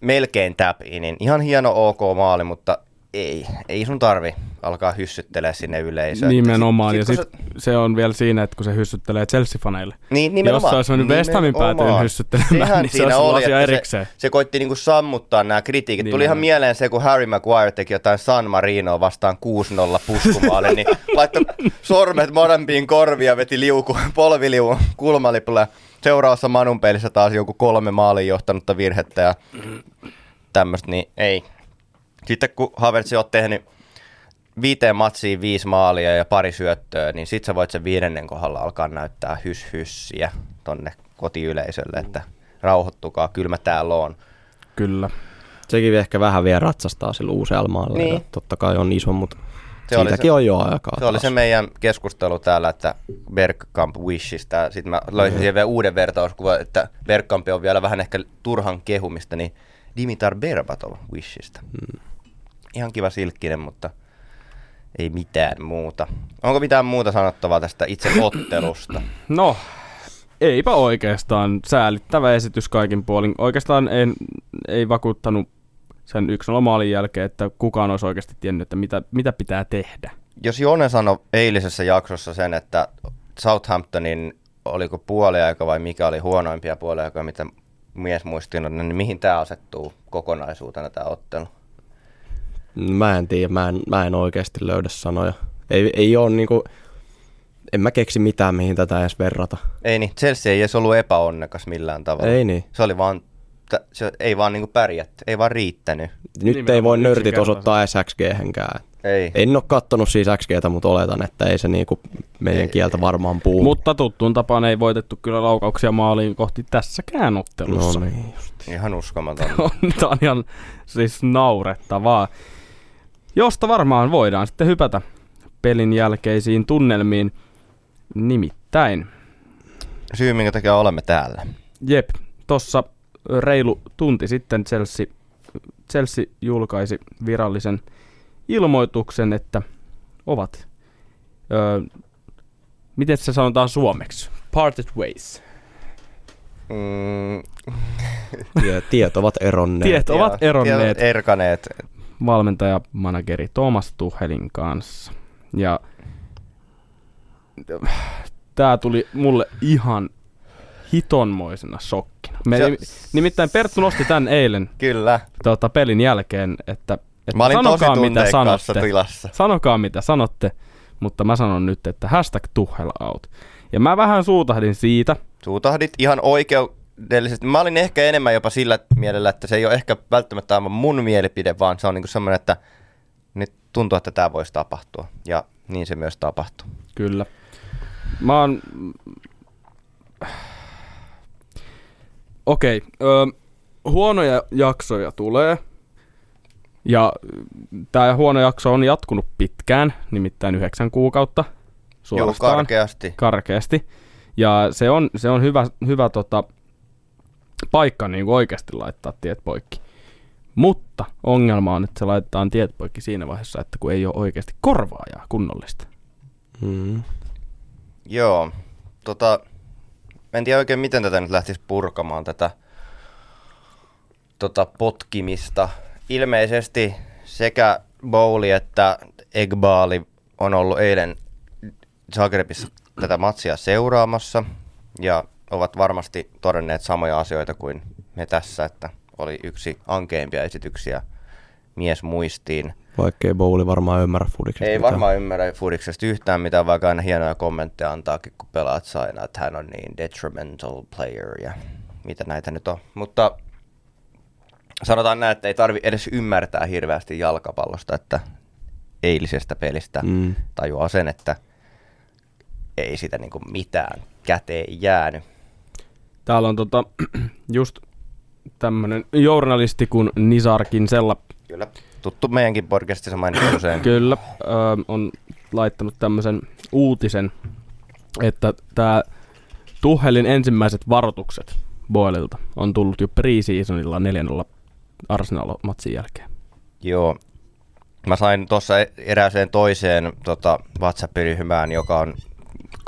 melkein tap niin ihan hieno ok maali, mutta ei, ei sun tarvi alkaa hyssyttelee sinne yleisöön. Nimenomaan, sit, ja sit, sit se... se on vielä siinä, että kun se hyssyttelee Chelsea-faneille. Niin, nimenomaan. Jos se olisi mennyt West Hamin päätyyn hyssyttelemään, Sehän niin se olisi oli, asia erikseen. Se, se koitti niinku sammuttaa nämä kritiikit. Niin Tuli ihan mieleen se, kun Harry Maguire teki jotain San Marinoa vastaan 6-0 puskumaali, niin *laughs* laittoi sormet molempiin korvia, veti liuku, polviliuun kulmalipulle. Seuraavassa Manun pelissä taas joku kolme maalin johtanutta virhettä ja tämmöistä, niin ei, sitten kun Havertz on tehnyt viiteen matsiin viisi maalia ja pari syöttöä, niin sit sä voit sen viidennen kohdalla alkaa näyttää hys hyssiä tonne kotiyleisölle, että rauhoittukaa, kylmä täällä on. Kyllä. Sekin ehkä vähän vielä ratsastaa sillä Uusialmaalla. Niin. ja Totta kai on iso, mutta Se oli siitäkin se- on jo aikaa Se oli taas. se meidän keskustelu täällä, että Bergkamp Wishistä. Sitten mä löysin siihen vielä uuden vertauskuvan, että Bergkamp on vielä vähän ehkä turhan kehumista, niin Dimitar Berbatov Wishistä. Mm. Ihan kiva silkkinen, mutta ei mitään muuta. Onko mitään muuta sanottavaa tästä itse *clears throat* ottelusta? No, eipä oikeastaan. Säälittävä esitys kaikin puolin. Oikeastaan en, ei vakuuttanut sen 1-0 maalin jälkeen, että kukaan olisi oikeasti tiennyt, että mitä, mitä pitää tehdä. Jos Jone sanoi eilisessä jaksossa sen, että Southamptonin oliko puoliaika vai mikä oli huonoimpia puoliaikoja, mitä mies muistin, niin mihin tämä asettuu kokonaisuutena tämä ottelu? Mä en tiedä, mä en, mä en oikeasti löydä sanoja. Ei, ei ole niinku, en mä keksi mitään, mihin tätä edes verrata. Ei niin, Chelsea ei edes ollut epäonnekas millään tavalla. Ei niin. Se oli vaan, se ei vaan niinku pärjätty, ei vaan riittänyt. Nyt Nimenomaan ei voi nörtit osoittaa edes XG-henkään. Ei. En ole kattonut siis XGtä, mutta oletan, että ei se niinku meidän Ei. kieltä varmaan puhu. Mutta tuttuun tapaan ei voitettu kyllä laukauksia maaliin kohti tässäkään ottelussa. no niin, just. Ihan uskomaton. on, *laughs* tää on ihan siis naurettavaa. Josta varmaan voidaan sitten hypätä pelin jälkeisiin tunnelmiin. Nimittäin, Syy, minkä takia olemme täällä. jep, tossa reilu tunti sitten Chelsea, Chelsea julkaisi virallisen ilmoituksen, että ovat, öö, miten se sanotaan suomeksi? Parted ways. Mm, tiet ovat eronneet. Tiet ovat eronneet. tiedät, Erkaneet. Valmentaja, manageri Thomas Tuchelin kanssa. Ja tämä tuli mulle ihan hitonmoisena shokkina. Me, Se- nimittäin Perttu nosti tän eilen Kyllä. tota, pelin jälkeen, että, että Mä olin tosi sanokaa mitä tunteikkaassa sanotte. tilassa. Sanokaa mitä sanotte, mutta mä sanon nyt, että hashtag Tuchel out. Ja mä vähän suutahdin siitä, Suutahdit ihan oikeudellisesti. Mä olin ehkä enemmän jopa sillä mielellä, että se ei ole ehkä välttämättä aivan mun mielipide, vaan se on niinku semmoinen, että nyt tuntuu, että tämä voisi tapahtua. Ja niin se myös tapahtuu. Kyllä. Mä oon... Okei, okay, huonoja jaksoja tulee. Ja tämä huono jakso on jatkunut pitkään, nimittäin yhdeksän kuukautta Joo, suorastaan. karkeasti. karkeasti. Ja se on, se on hyvä, hyvä tota, paikka niin kuin oikeasti laittaa tiet poikki. Mutta ongelma on, että se laitetaan tiet poikki siinä vaiheessa, että kun ei ole oikeasti korvaajaa kunnollista. Mm. Joo. Tota, en tiedä oikein, miten tätä nyt lähtisi purkamaan, tätä tota, potkimista. Ilmeisesti sekä Bowli että Egbaali on ollut eilen Zagrebissa tätä matsia seuraamassa ja ovat varmasti todenneet samoja asioita kuin me tässä, että oli yksi ankeimpia esityksiä mies muistiin. Vaikkei Bowli varmaan ymmärrä fudiksesta Ei mitään. varmaan ymmärrä Fudiksesta yhtään mitään, vaikka aina hienoja kommentteja antaakin, kun pelaat saa aina, että hän on niin detrimental player ja mitä näitä nyt on. Mutta sanotaan näin, että ei tarvi edes ymmärtää hirveästi jalkapallosta, että eilisestä pelistä Mm. tajuaa sen, että ei sitä niinku mitään käteen jäänyt. Täällä on tota, *clears throat* just tämmönen journalisti kuin Nizar Kinsella, Kyllä. Tuttu meidänkin podcastissa mainittu usein. kyllä, ö, on laittanut tämmöisen uutisen, että tämä Tuhelin ensimmäiset varoitukset Boililta on tullut jo pre-seasonilla 4-0 Arsenal-matsin jälkeen. Joo. Mä sain tuossa erääseen toiseen tota, WhatsApp-ryhmään, joka on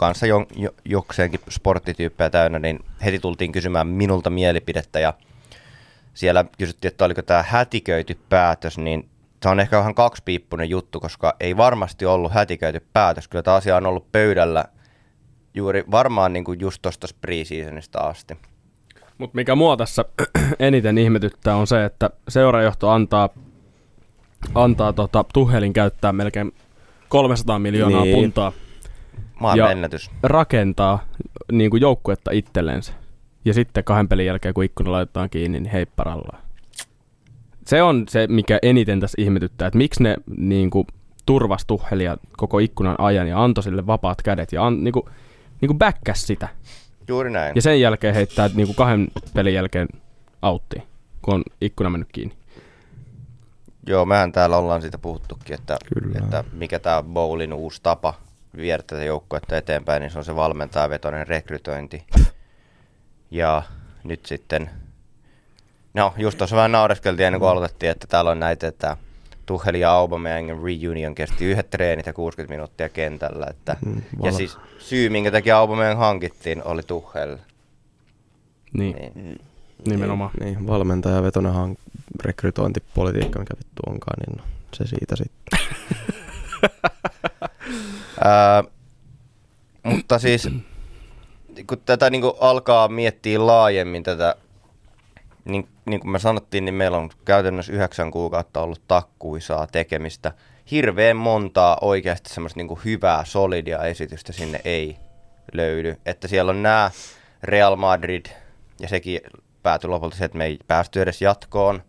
kanssa jo, jo, jokseenkin sporttityyppejä täynnä, niin heti tultiin kysymään minulta mielipidettä ja siellä kysyttiin, että oliko tämä hätiköity päätös, niin se on ehkä vähän kaksipiippunen juttu, koska ei varmasti ollut hätiköity päätös. Kyllä tämä asia on ollut pöydällä juuri varmaan niin kuin just tuosta preseasonista asti. Mutta mikä mua tässä *clears throat* eniten ihmetyttää on se, että seurajohto antaa, antaa tota, Tuhelin käyttää melkein 300 miljoonaa Niin. puntaa Maailman Ja- ennätys. rakentaa niin kuin joukkuetta itsellensä. Ja sitten kahden pelin jälkeen, kun ikkuna laitetaan kiinni, niin heipparallaan. Se on se, mikä eniten tässä ihmetyttää, että miksi ne niin kuin, turvas Tuhelia koko ikkunan ajan ja antoi sille vapaat kädet ja an, niinku, niinku backäs sitä. Juuri näin. Ja sen jälkeen heittää niinku kahden pelin jälkeen auttiin, kun on ikkuna mennyt kiinni. Joo, mehän täällä ollaan siitä puhuttukin, että, Kyllä. että mikä tämä Bowlin uusi tapa viedä tätä joukkuetta eteenpäin, niin se on se valmentajavetoinen rekrytointi. Ja nyt sitten, no just tuossa vähän naureskeltiin ennen kuin aloitettiin, että täällä on näitä, että Tuchel ja Aubameyangin reunion kesti yhdet treenit ja 60 minuuttia kentällä. Että, Mm, ja siis syy, minkä takia Aubameyang hankittiin, oli Tuchel. Niin, Niin, nimenomaan. Niin, valmentaja vetonen hank- rekrytointipolitiikka, mikä vittu onkaan, niin no, se siitä sitten. *laughs* Ää, mutta siis kun tätä niin kuin alkaa miettiä laajemmin tätä, niin, niin kuin me sanottiin, niin meillä on käytännössä yhdeksän kuukautta ollut takkuisaa tekemistä. Hirveän montaa oikeasti semmoista niin kuin hyvää, solidia esitystä sinne ei löydy. Että siellä on nämä Real Madrid, ja sekin päätyi lopulta se, että me ei päästy edes jatkoon.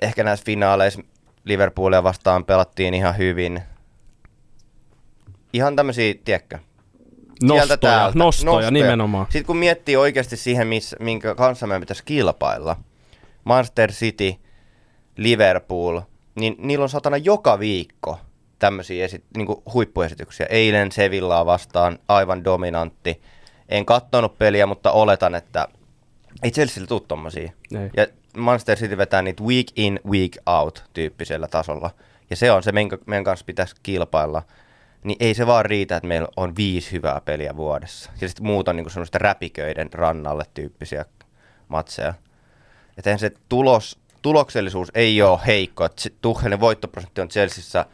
Ehkä näissä finaaleissa Liverpoolia vastaan pelattiin ihan hyvin. Ihan tämmöisiä, tiedätkö, Nostoja, täältä. nostoja, nimenomaan. Sitten kun miettii oikeasti siihen, missä, minkä kanssa meidän pitäisi kilpailla, Manchester City, Liverpool, niin niillä on satana joka viikko tämmöisiä esi- niin huippuesityksiä. Eilen Sevillaa vastaan aivan dominantti. En kattonut peliä, mutta oletan, että ei Chelsea tule tommosia. Ei. Ja Manchester City vetää niitä week in, week out tyyppisellä tasolla. Ja se on se, minkä meidän kanssa pitäisi kilpailla. Niin ei se vaan riitä, että meillä on viisi hyvää peliä vuodessa. Ja sitten muut on niinku semmoista räpiköiden rannalle tyyppisiä matseja. Että se tulos, tuloksellisuus ei ole heikko. Tuchelin voittoprosentti on Chelseassa,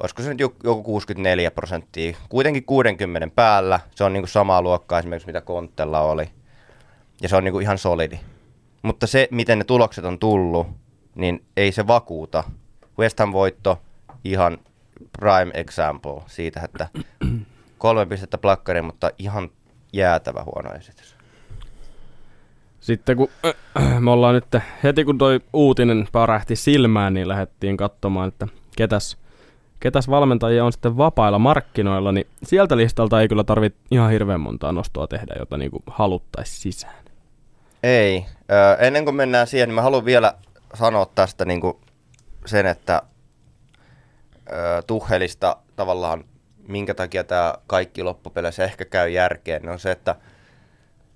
olisiko se nyt joku joku 64 prosenttia, kuitenkin 60 päällä. Se on niinku samaa luokkaa esimerkiksi mitä Kontella oli. Ja se on niinku ihan solidi. Mutta se, miten ne tulokset on tullut, niin ei se vakuuta. West Ham voitto, ihan prime example siitä, että kolme pistettä plakkariin, mutta ihan jäätävä huono esitys. Sitten kun *clears throat* me ollaan nyt, heti kun toi uutinen parähti silmään, niin lähdettiin katsomaan, että ketäs, ketäs valmentajia on sitten vapailla markkinoilla, niin sieltä listalta ei kyllä tarvitse ihan hirveän montaa nostoa tehdä, jota niinku haluttaisi sisään. Ei. Ö, ennen kuin mennään siihen, niin mä haluan vielä sanoa tästä niin kuin sen, että Tuhelista tavallaan, minkä takia tämä kaikki loppupeleissä ehkä käy järkeen, on se, että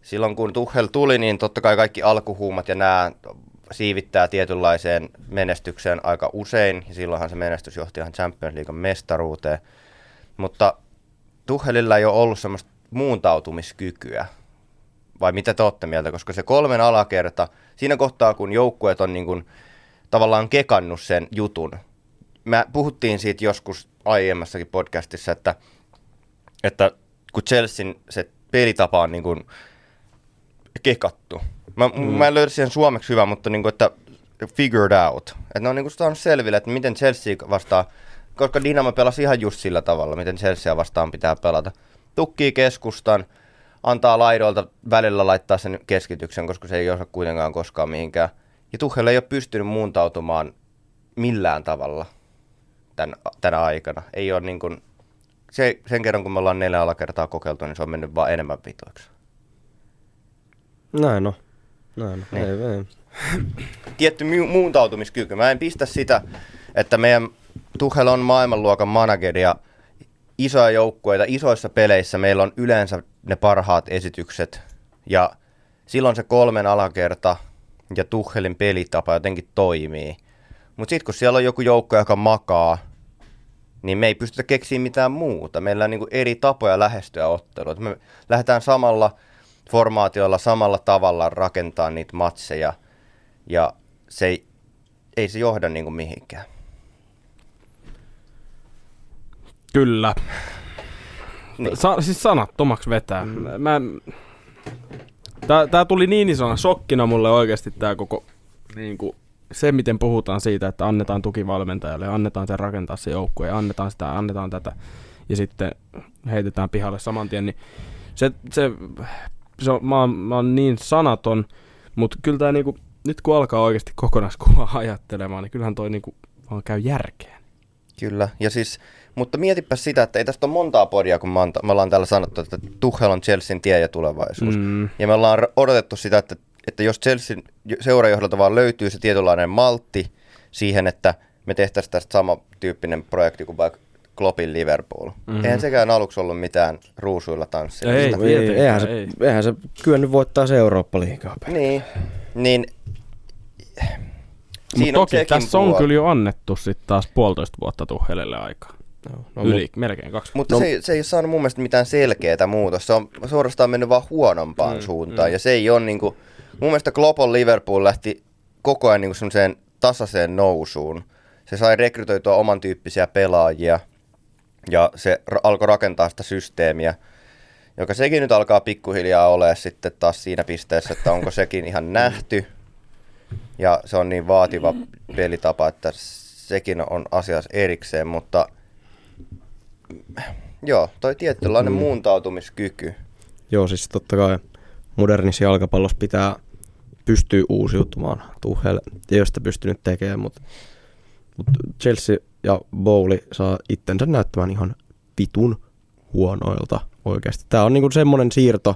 silloin kun Tuhel tuli, niin totta kai kaikki alkuhuumat ja nämä siivittää tietynlaiseen menestykseen aika usein, ja silloinhan se menestys johti ihan Champions League mestaruuteen. Mutta Tuhelilla ei ole ollut semmoista muuntautumiskykyä, vai mitä te olette mieltä, koska se kolmen alakerta, siinä kohtaa kun joukkueet on niin kuin, tavallaan kekannut sen jutun, mä puhuttiin siitä joskus aiemmassakin podcastissa, että, että kun Chelsean se pelitapa on niin kuin kekattu. Mä, mm. mä en löydä siihen suomeksi hyvä, mutta niin kuin, että figured out. Että ne on niin kuin saanut selville, että miten Chelsea vastaa, koska Dynamo pelasi ihan just sillä tavalla, miten Chelsea vastaan pitää pelata. Tukkii keskustan, antaa laidoilta välillä laittaa sen keskityksen, koska se ei osaa kuitenkaan koskaan mihinkään. Ja Tuchel ei ole pystynyt muuntautumaan millään tavalla tän, tänä aikana. Ei ole niin kuin, se, sen kerran kun me ollaan neljä alakertaa kokeiltu, niin se on mennyt vaan enemmän vitoiksi. Näin on. Näin on. Niin. Ei, ei. Tietty mu- muuntautumiskyky. Mä en pistä sitä, että meidän Tuchel on maailmanluokan manageri ja isoja joukkueita, isoissa peleissä meillä on yleensä ne parhaat esitykset ja silloin se kolmen alakerta ja Tuchelin pelitapa jotenkin toimii. Mutta sitten kun siellä on joku joukko, joka makaa, niin me ei pystytä keksiä mitään muuta. Meillä on niinku eri tapoja lähestyä ottelua. Me lähdetään samalla formaatiolla, samalla tavalla rakentaa niitä matseja ja se ei, ei se johda niinku mihinkään. Kyllä. Niin. Sa- siis sanattomaksi vetää. Mm. Mä tää, tää tuli niin isona shokkina mulle oikeasti tää koko niinku, se, miten puhutaan siitä, että annetaan tuki valmentajalle, annetaan sen rakentaa se joukkue, ja annetaan sitä, annetaan tätä, ja sitten heitetään pihalle saman tien, niin se, se, se on, mä, oon, mä oon niin sanaton, mutta kyllä tää niinku, nyt kun alkaa oikeasti kokonaiskuva ajattelemaan, niin kyllähän toi niinku vaan käy järkeen. Kyllä, ja siis, mutta mietipä sitä, että ei tästä ole montaa podia, kun me ollaan täällä sanottu, että Tuchel on Chelsean tie ja tulevaisuus. Mm. Ja me ollaan odotettu sitä, että, että jos Chelsean seurajohdolta vaan löytyy se tietynlainen maltti siihen, että me tehtäisiin tästä samantyyppinen projekti kuin vaikka Kloppin Liverpool. Mm-hmm. Eihän sekään aluksi ollut mitään ruusuilla tanssia. Ei, Ei, tietenkään, eihän, se, ei. eihän se kyennyt voittaa se Eurooppa-liigaa. Niin, niin Mutta siinä on toki sekin tässä on puoli. kyllä jo annettu sitten taas puolitoista vuotta Tuhelelle aikaa. No, No, Yli, melkein kaksi. Mutta No- se, ei, se ei ole saanut mun mielestä mitään selkeää muutosta. Se on suorastaan mennyt vaan huonompaan mm, suuntaan. Mm. Ja se ei ole niinku, mun mielestä Global Liverpool lähti koko ajan niinku semmoiseen tasaiseen nousuun. Se sai rekrytoitua oman tyyppisiä pelaajia ja se ra- alkoi rakentaa sitä systeemiä, joka sekin nyt alkaa pikkuhiljaa olemaan sitten taas siinä pisteessä, että onko sekin ihan nähty. Ja se on niin vaativa pelitapa, että sekin on asias erikseen, mutta Joo, toi tietynlainen mm. muuntautumiskyky. Joo, siis totta kai modernissa jalkapallossa pitää pystyä uusiutumaan. Tuhel ei ole sitä pystynyt tekemään, mutta, mutta Chelsea ja Bowley saa itsensä näyttämään ihan vitun huonoilta oikeasti. Tämä on niinku semmoinen siirto,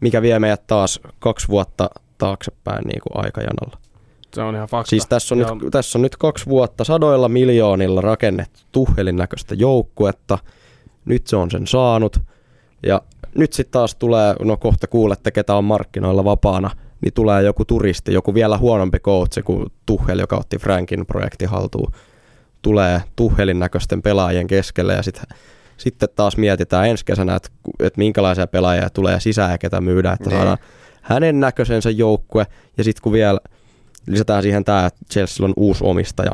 mikä vie meidät taas kaksi vuotta taaksepäin niinku aikajanalla. Se on ihan fakta. Siis tässä on, Ja nyt, tässä on nyt kaksi vuotta sadoilla miljoonilla rakennettu Tuhelin näköistä joukkuetta. Nyt se on sen saanut. Ja nyt sitten taas tulee, no kohta kuulette, ketä on markkinoilla vapaana, niin tulee joku turisti, joku vielä huonompi coach kuin Tuhel, joka otti Frankin projekti haltuun. Tulee Tuhelin näköisten pelaajien keskelle ja sitten sitten taas mietitään ensi kesänä, että, että minkälaisia pelaajia tulee sisään ja ketä myydään, että Niin. saadaan hänen näköisensä joukkue. Ja sitten kun vielä lisätään siihen tämä, että Chelsea on uusi omistaja,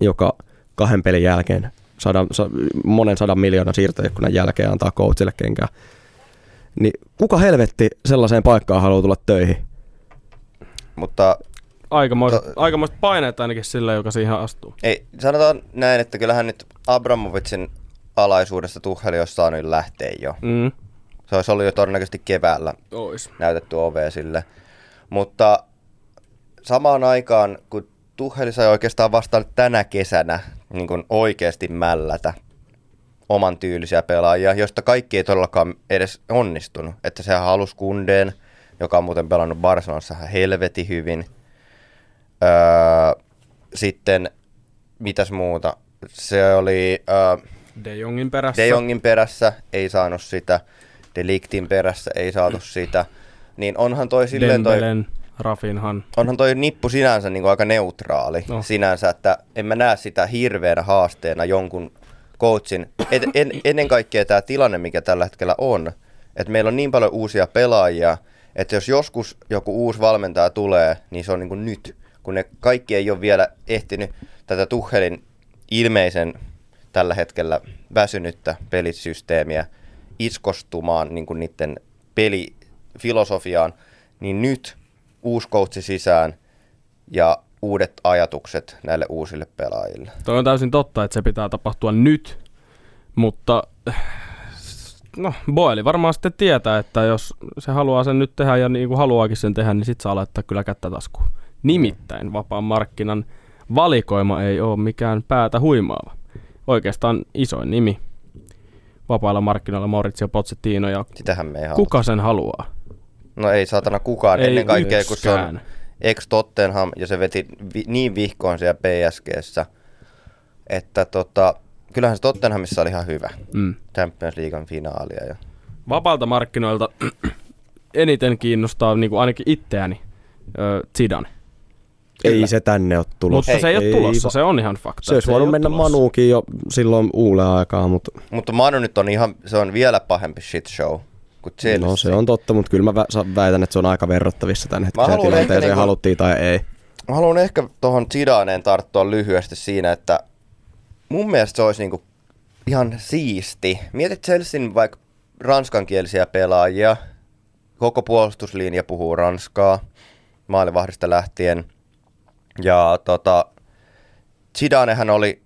joka kahden pelin jälkeen, sadan, sa, monen sadan miljoonan siirtoikkunan jälkeen antaa coachille kenkää. Niin kuka helvetti sellaiseen paikkaan haluaa tulla töihin? Mutta aikamoiset, To- aikamoiset paineet ainakin sille, joka siihen astuu. ei, sanotaan näin, että kyllähän nyt Abramovitsin alaisuudesta Tuheli olisi saanut lähteä jo. Mm. Se olisi ollut jo todennäköisesti keväällä Ois. näytetty ove sille. Mutta samaan aikaan, kun Tuheli sai oikeastaan vasta nyt tänä kesänä niin kuin oikeasti mällätä oman tyylisiä pelaajia, joista kaikki ei todellakaan edes onnistunut. Että sehän halusi Kundeen, joka on muuten pelannut Barcelonassa ihan helvetin hyvin. Öö, sitten, mitäs muuta? Se oli öö, De Jongin perässä. De Jongin perässä, ei saanut sitä. De Ligtin perässä, ei saatu sitä. Niin onhan toi silleen toi, Rafinhan. onhan toi nippu sinänsä niin kuin aika neutraali No. sinänsä, että en mä näe sitä hirveänä haasteena jonkun coachin. Et, en, ennen kaikkea tämä tilanne, mikä tällä hetkellä on, että meillä on niin paljon uusia pelaajia, että jos joskus joku uusi valmentaja tulee, niin se on niin kuin nyt, kun ne kaikki ei ole vielä ehtinyt tätä Tuhelin ilmeisen tällä hetkellä väsynyttä pelisysteemiä iskostumaan niin kuin niiden pelifilosofiaan, niin nyt uusi coachi sisään ja uudet ajatukset näille uusille pelaajille. Toi on täysin totta, että se pitää tapahtua nyt, mutta no, Boeli varmaan sitten tietää, että jos se haluaa sen nyt tehdä ja niin kuin haluaakin sen tehdä, niin sitten saa laittaa kyllä kättä taskuun. Nimittäin vapaan markkinan valikoima ei ole mikään päätä huimaava. Oikeastaan isoin nimi vapailla markkinoilla Maurizio Pochettino ja Sitähän me ei haluta. kuka sen haluaa? No ei saatana kukaan. Ei Ennen kaikkea, kun se on yksikään. Ex Tottenham ja se veti vi- niin vihkoon siellä PSGssä, että tota, kyllähän se Tottenhamissa oli ihan hyvä. Mm. Champions Leaguean finaalia. Ja... Vapaalta markkinoilta *clears throat* eniten kiinnostaa niin kuin ainakin itseäni ö, Zidane. Ei se tänne ole tulossa. Mutta se ei, ole tulossa, se on ihan fakta. Se olisi ei voinut mennä tulossa. Manuukin jo silloin uule aikaa, mutta Mutta Manu nyt on ihan, se on vielä pahempi shit show kuin Chelsea. no se on totta, mutta kyllä mä vä- väitän, että se on aika verrattavissa tämän hetkiseen tilanteeseen, niinku- haluttiin tai ei. Mä haluan ehkä tuohon Zidaneen tarttua lyhyesti siinä, että mun mielestä se olisi niinku ihan siisti. Mietit Chelsean vaikka ranskankielisiä pelaajia, koko puolustuslinja puhuu ranskaa, maalivahdista lähtien. Ja tota, Zidanehan oli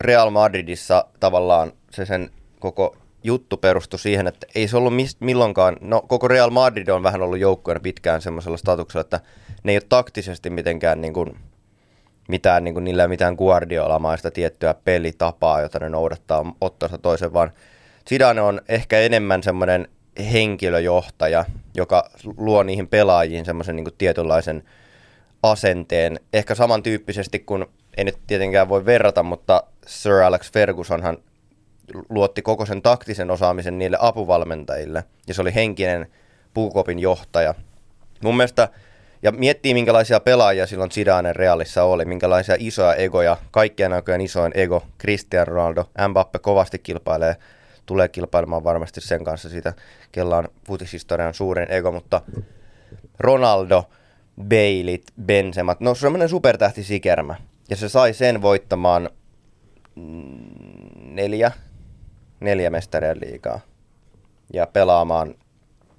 Real Madridissa tavallaan se sen koko juttu perustui siihen, että ei se ollut mis- milloinkaan, no koko Real Madrid on vähän ollut joukkueena pitkään semmoisella statuksella, että ne ei ole taktisesti mitenkään niin kuin mitään, niin kuin, niillä ei mitään Guardiola-maista tiettyä pelitapaa, jota ne noudattaa ottansa toisen, vaan Zidane on ehkä enemmän semmoinen henkilöjohtaja, joka luo niihin pelaajiin semmoisen niin tietynlaisen asenteen. Ehkä samantyyppisesti kuin, ei nyt tietenkään voi verrata, mutta Sir Alex Fergusonhan luotti koko sen taktisen osaamisen niille apuvalmentajille, ja se oli henkinen puukopin johtaja. Mun mielestä, ja miettii minkälaisia pelaajia silloin Zidane Realissa oli, minkälaisia isoja egoja, kaikkien aikojen isoin ego, Cristiano Ronaldo, Mbappe kovasti kilpailee, tulee kilpailemaan varmasti sen kanssa siitä, kella on futishistorian suurin ego, mutta Ronaldo, Bailit, Benzemat, no semmoinen supertähti sikermä. Ja se sai sen voittamaan neljä, neljä mestarien liikaa ja pelaamaan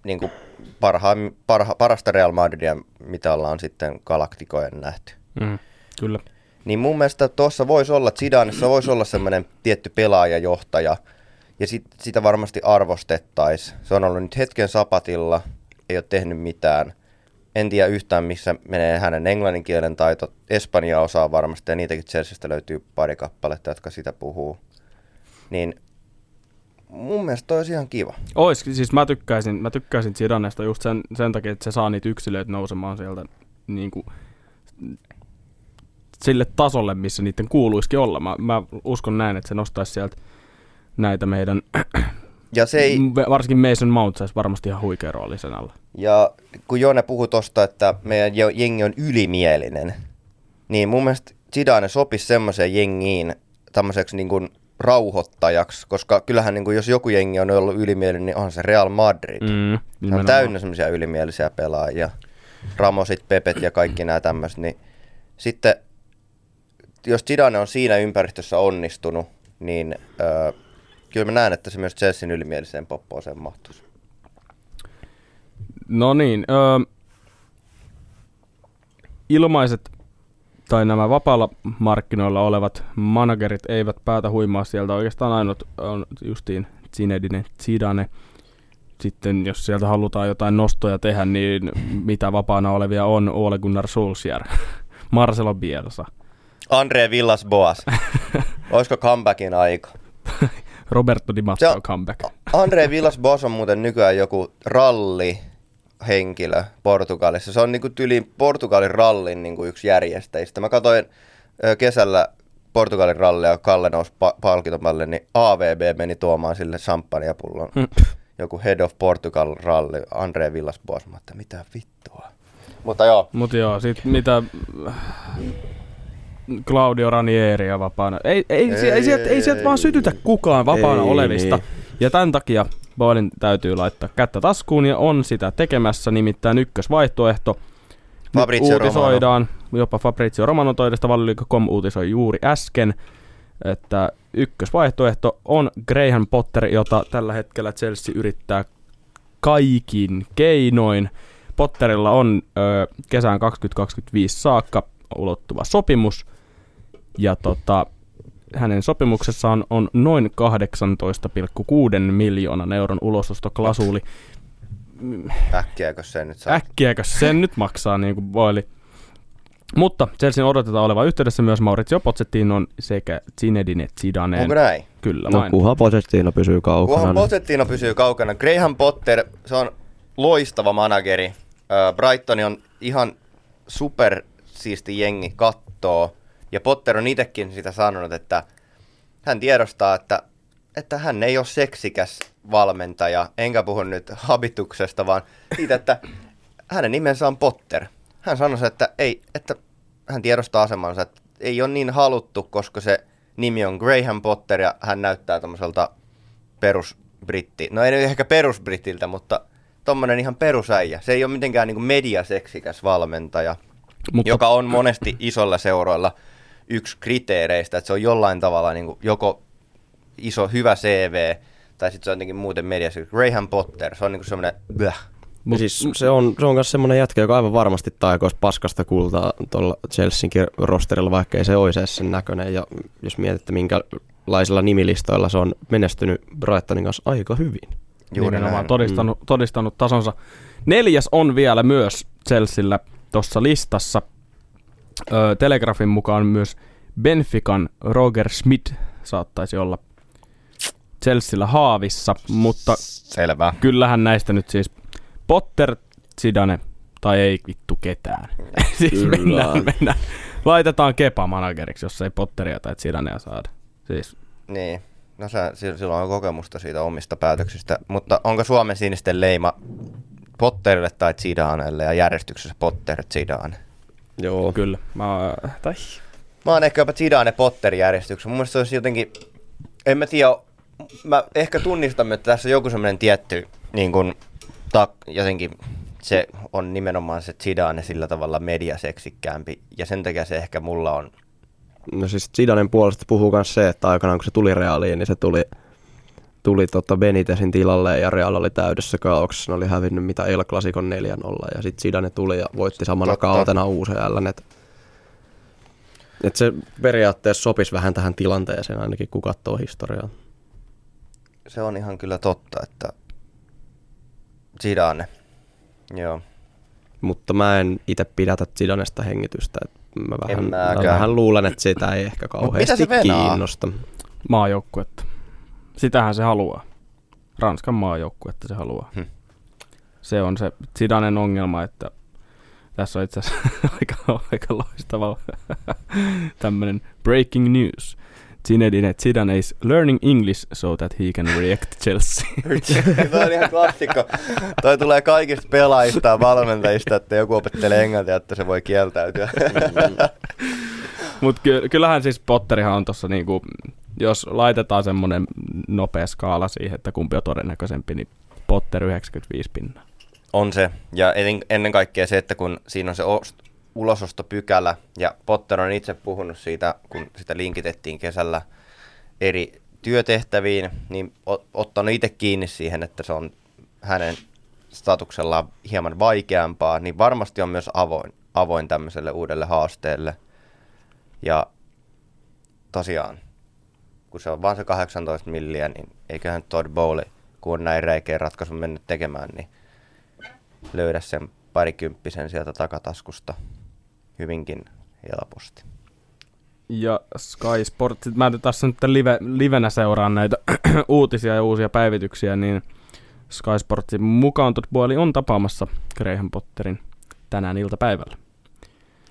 niin kuin parha, parha, parasta Real Madridia, mitä ollaan sitten galaktikojen nähty. Mm, kyllä. Niin mun mielestä tuossa voisi olla, Zidanessa voisi olla semmoinen tietty pelaajajohtaja, ja sit, sitä varmasti arvostettaisiin. Se on ollut nyt hetken sapatilla, ei ole tehnyt mitään. En tiedä yhtään, missä menee hänen englannin kielen taito. Espanja osaa varmasti, ja niitäkin Chelseasta löytyy pari kappaletta, jotka sitä puhuu. Niin mun mielestä toi olisi ihan kiva. Ois, siis mä tykkäisin, mä tykkäisin Zidanesta just sen, sen takia, että se saa niitä yksilöitä nousemaan sieltä niin kuin, sille tasolle, missä niiden kuuluisikin olla. Mä, mä uskon näin, että se nostaisi sieltä näitä meidän, *clears throat* Ja se ei, varsinkin Mason Mount saisi varmasti ihan huikea rooli sen alla. Ja kun Joone puhui tosta, että meidän jengi on ylimielinen, niin mun mielestä Zidane sopisi semmoiseen jengiin tämmöiseksi niin kuin rauhoittajaksi, koska kyllähän niin kuin jos joku jengi on ollut ylimielinen, niin onhan se Real Madrid. Mm, se on täynnä semmoisia ylimielisiä pelaajia. Ramosit, Pepet ja kaikki nämä tämmöiset. Niin sitten jos Zidane on siinä ympäristössä onnistunut, niin öö, kyllä mä näen, että se myös Chelsean ylimieliseen poppooseen mahtuisi. No niin, öö, ilmaiset tai nämä vapaalla markkinoilla olevat managerit eivät päätä huimaa sieltä. Oikeastaan ainut on justiin Zinedine Zidane. Sitten jos sieltä halutaan jotain nostoja tehdä, niin mitä vapaana olevia on Ole Gunnar Solskjaer, *laughs* Marcelo Bielsa, Andre Villas Boas. *laughs* Olisiko comebackin aika? Roberto Di Matteo comeback. Andre Villas Boas on muuten nykyään joku ralli henkilö Portugalissa. Se on niinku tyli Portugalin rallin niinku yksi järjestäjistä. Mä katsoin kesällä Portugalin rallia, Kalle nousi pa- palkintomalle, niin AVB meni tuomaan sille champagnepullon. Mm. Joku Head of Portugal ralli, Andre Villas Boas. Mä että mitä vittua. Mutta joo, Mutta joo, sit mitä Claudio Ranieria vapaana. Ei, ei, ei, ei, sieltä, ei sieltä vaan sytytä kukaan vapaana Ei olevista. niin. Ja tämän takia Boilin täytyy laittaa kättä taskuun ja on sitä tekemässä, nimittäin ykkösvaihtoehto. Fabrizio uutisoidaan, jopa Fabrizio Romano toidesta Valioliiga.com uutisoi juuri äsken, että ykkösvaihtoehto on Graham Potter, jota tällä hetkellä Chelsea yrittää kaikin keinoin. Potterilla on ö, kesään 2025 saakka ulottuva sopimus, ja tota, hänen sopimuksessaan on noin 18,6 miljoonan euron ulosostoklasuuli. äkkiäkö se nyt saa? Äkkiäkö sen nyt maksaa niin kuin Boili. Mutta Chelsean odotetaan olevan yhteydessä myös Maurizio Pochettinon sekä Zinedine Zidaneen. Onko näin? Kyllä No vain. kunhan Pochettino pysyy kaukana. Kunhan niin- Pochettino pysyy kaukana. Graham Potter, se on loistava manageri. Brighton on ihan super siisti jengi kattoo. Ja Potter on itsekin sitä sanonut, että hän tiedostaa, että, että hän ei ole seksikäs valmentaja. Enkä puhu nyt habituksesta, vaan siitä, että hänen nimensä on Potter. Hän sanoi, että, ei, että hän tiedostaa asemansa, että ei ole niin haluttu, koska se nimi on Graham Potter ja hän näyttää tämmöiseltä perusbritti. No ei nyt ehkä perusbritiltä, mutta tommonen ihan perusäijä. Se ei ole mitenkään niin mediaseksikäs valmentaja, Mutta Mutta... joka on monesti isolla seuroilla yksi kriteereistä, että se on jollain tavalla niin joko iso hyvä CV, tai sitten se on jotenkin muuten mediassa. Graham Potter, se on niin semmoinen. Mut, siis se on, se on myös semmoinen jätkä, joka aivan varmasti taikoisi paskasta kultaa tuolla Chelseankin rosterilla, vaikka ei se olisi edes sen näköinen. Ja jos mietitte, minkälaisilla nimilistoilla se on menestynyt Brightonin kanssa aika hyvin. Juuri nimenomaan näin. todistanut, mm. todistanut tasonsa. Neljäs on vielä myös Chelsealla tuossa listassa. Telegrafin mukaan myös Benfican Roger Smith saattaisi olla Chelsealla haavissa, mutta Selvä. kyllähän näistä nyt siis Potter, Zidane tai ei vittu ketään. *laughs* siis Kyllä. mennään, mennään. Laitetaan Kepa manageriksi, jos ei Potteria tai Zidanea saada. Siis Niin. No sä, sil- silloin on kokemusta siitä omista päätöksistä. Mutta onko Suomen sinisten leima Potterille tai Zidanelle ja järjestyksessä Potter Zidane? Joo. kyllä. Mä, tai Mä oon ehkä jopa Zidane Potter järjestyksessä. Mun mielestä se olisi jotenkin, en mä tiedä, mä ehkä tunnistamme, että tässä on joku semmoinen tietty, niin kuin, tak, jotenkin se on nimenomaan se Zidane sillä tavalla mediaseksikkäämpi. Ja sen takia se ehkä mulla on, No siis Zidanen puolesta puhuu myös se, että aikanaan kun se tuli Realiin, niin se tuli, tuli tota Benitezin tilalle ja Real oli täydessä kaauksessa. Ne oli hävinnyt mitä El Clasicon 4-0 ja sitten Zidane tuli ja voitti samana Totta. kautena UCL. Et, et se periaatteessa sopisi vähän tähän tilanteeseen ainakin, kun katsoo historiaa. se on ihan kyllä totta, että Zidane. Joo. Mutta mä en itse pidätä Zidanesta hengitystä. Et mä, vähän, mä vähän luulen, että sitä ei ehkä mitä kauheasti kiinnosta. maajoukkuetta. Sitähän se haluaa. Ranskan maajoukkuetta se haluaa. Hm. Se on se Zidanen ongelma, että tässä on itse asiassa *laughs* aika, aika loistava *laughs* tämmöinen breaking news. Zinedine Zidane is learning English so that he can react Chelsea. *laughs* Toi on ihan klassikko. Toi tulee kaikista pelaajista ja valmentajista, että joku opettelee englantia, että se voi kieltäytyä. Mutta ky- kyllähän siis Potterihan on tossa niinku, jos laitetaan semmonen nopea skaala siihen, että kumpi on todennäköisempi, niin Potter 95 pinnaa. On se. Ja en- ennen kaikkea se, että kun siinä on se ost- ulosostopykälä, ja Potter on itse puhunut siitä, kun sitä linkitettiin kesällä eri työtehtäviin, niin ottanut itse kiinni siihen, että se on hänen statuksellaan hieman vaikeampaa, niin varmasti on myös avoin, avoin tämmöiselle uudelle haasteelle. Ja tosiaan, kun se on vain se 18 milliä, niin eiköhän Todd Bowley, kun on näin räikeä ratkaisu mennyt tekemään, niin löydä sen parikymppisen sieltä takataskusta hyvinkin helposti. Ja Sky Sports, mä nyt tässä nyt live, livenä seuraan näitä *clears throat* uutisia ja uusia päivityksiä, niin Sky Sportsin mukaan Todd Boyle on tapaamassa Graham Potterin tänään iltapäivällä.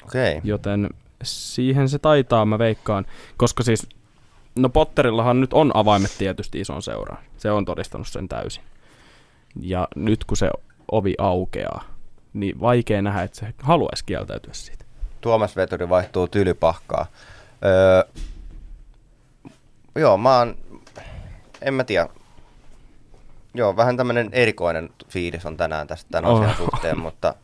Okei. Okay. Joten siihen se taitaa, mä veikkaan. Koska siis, no Potterillahan nyt on avaimet tietysti ison seuraan. Se on todistanut sen täysin. Ja nyt kun se ovi aukeaa, niin vaikea nähdä, että se haluaisi kieltäytyä siitä. Tuomas Veturi vaihtuu tylypahkaa. Öö, joo, mä oon, en mä tiedä. Joo, vähän tämmönen erikoinen fiilis on tänään tästä tämän Oh. asian suhteen, mutta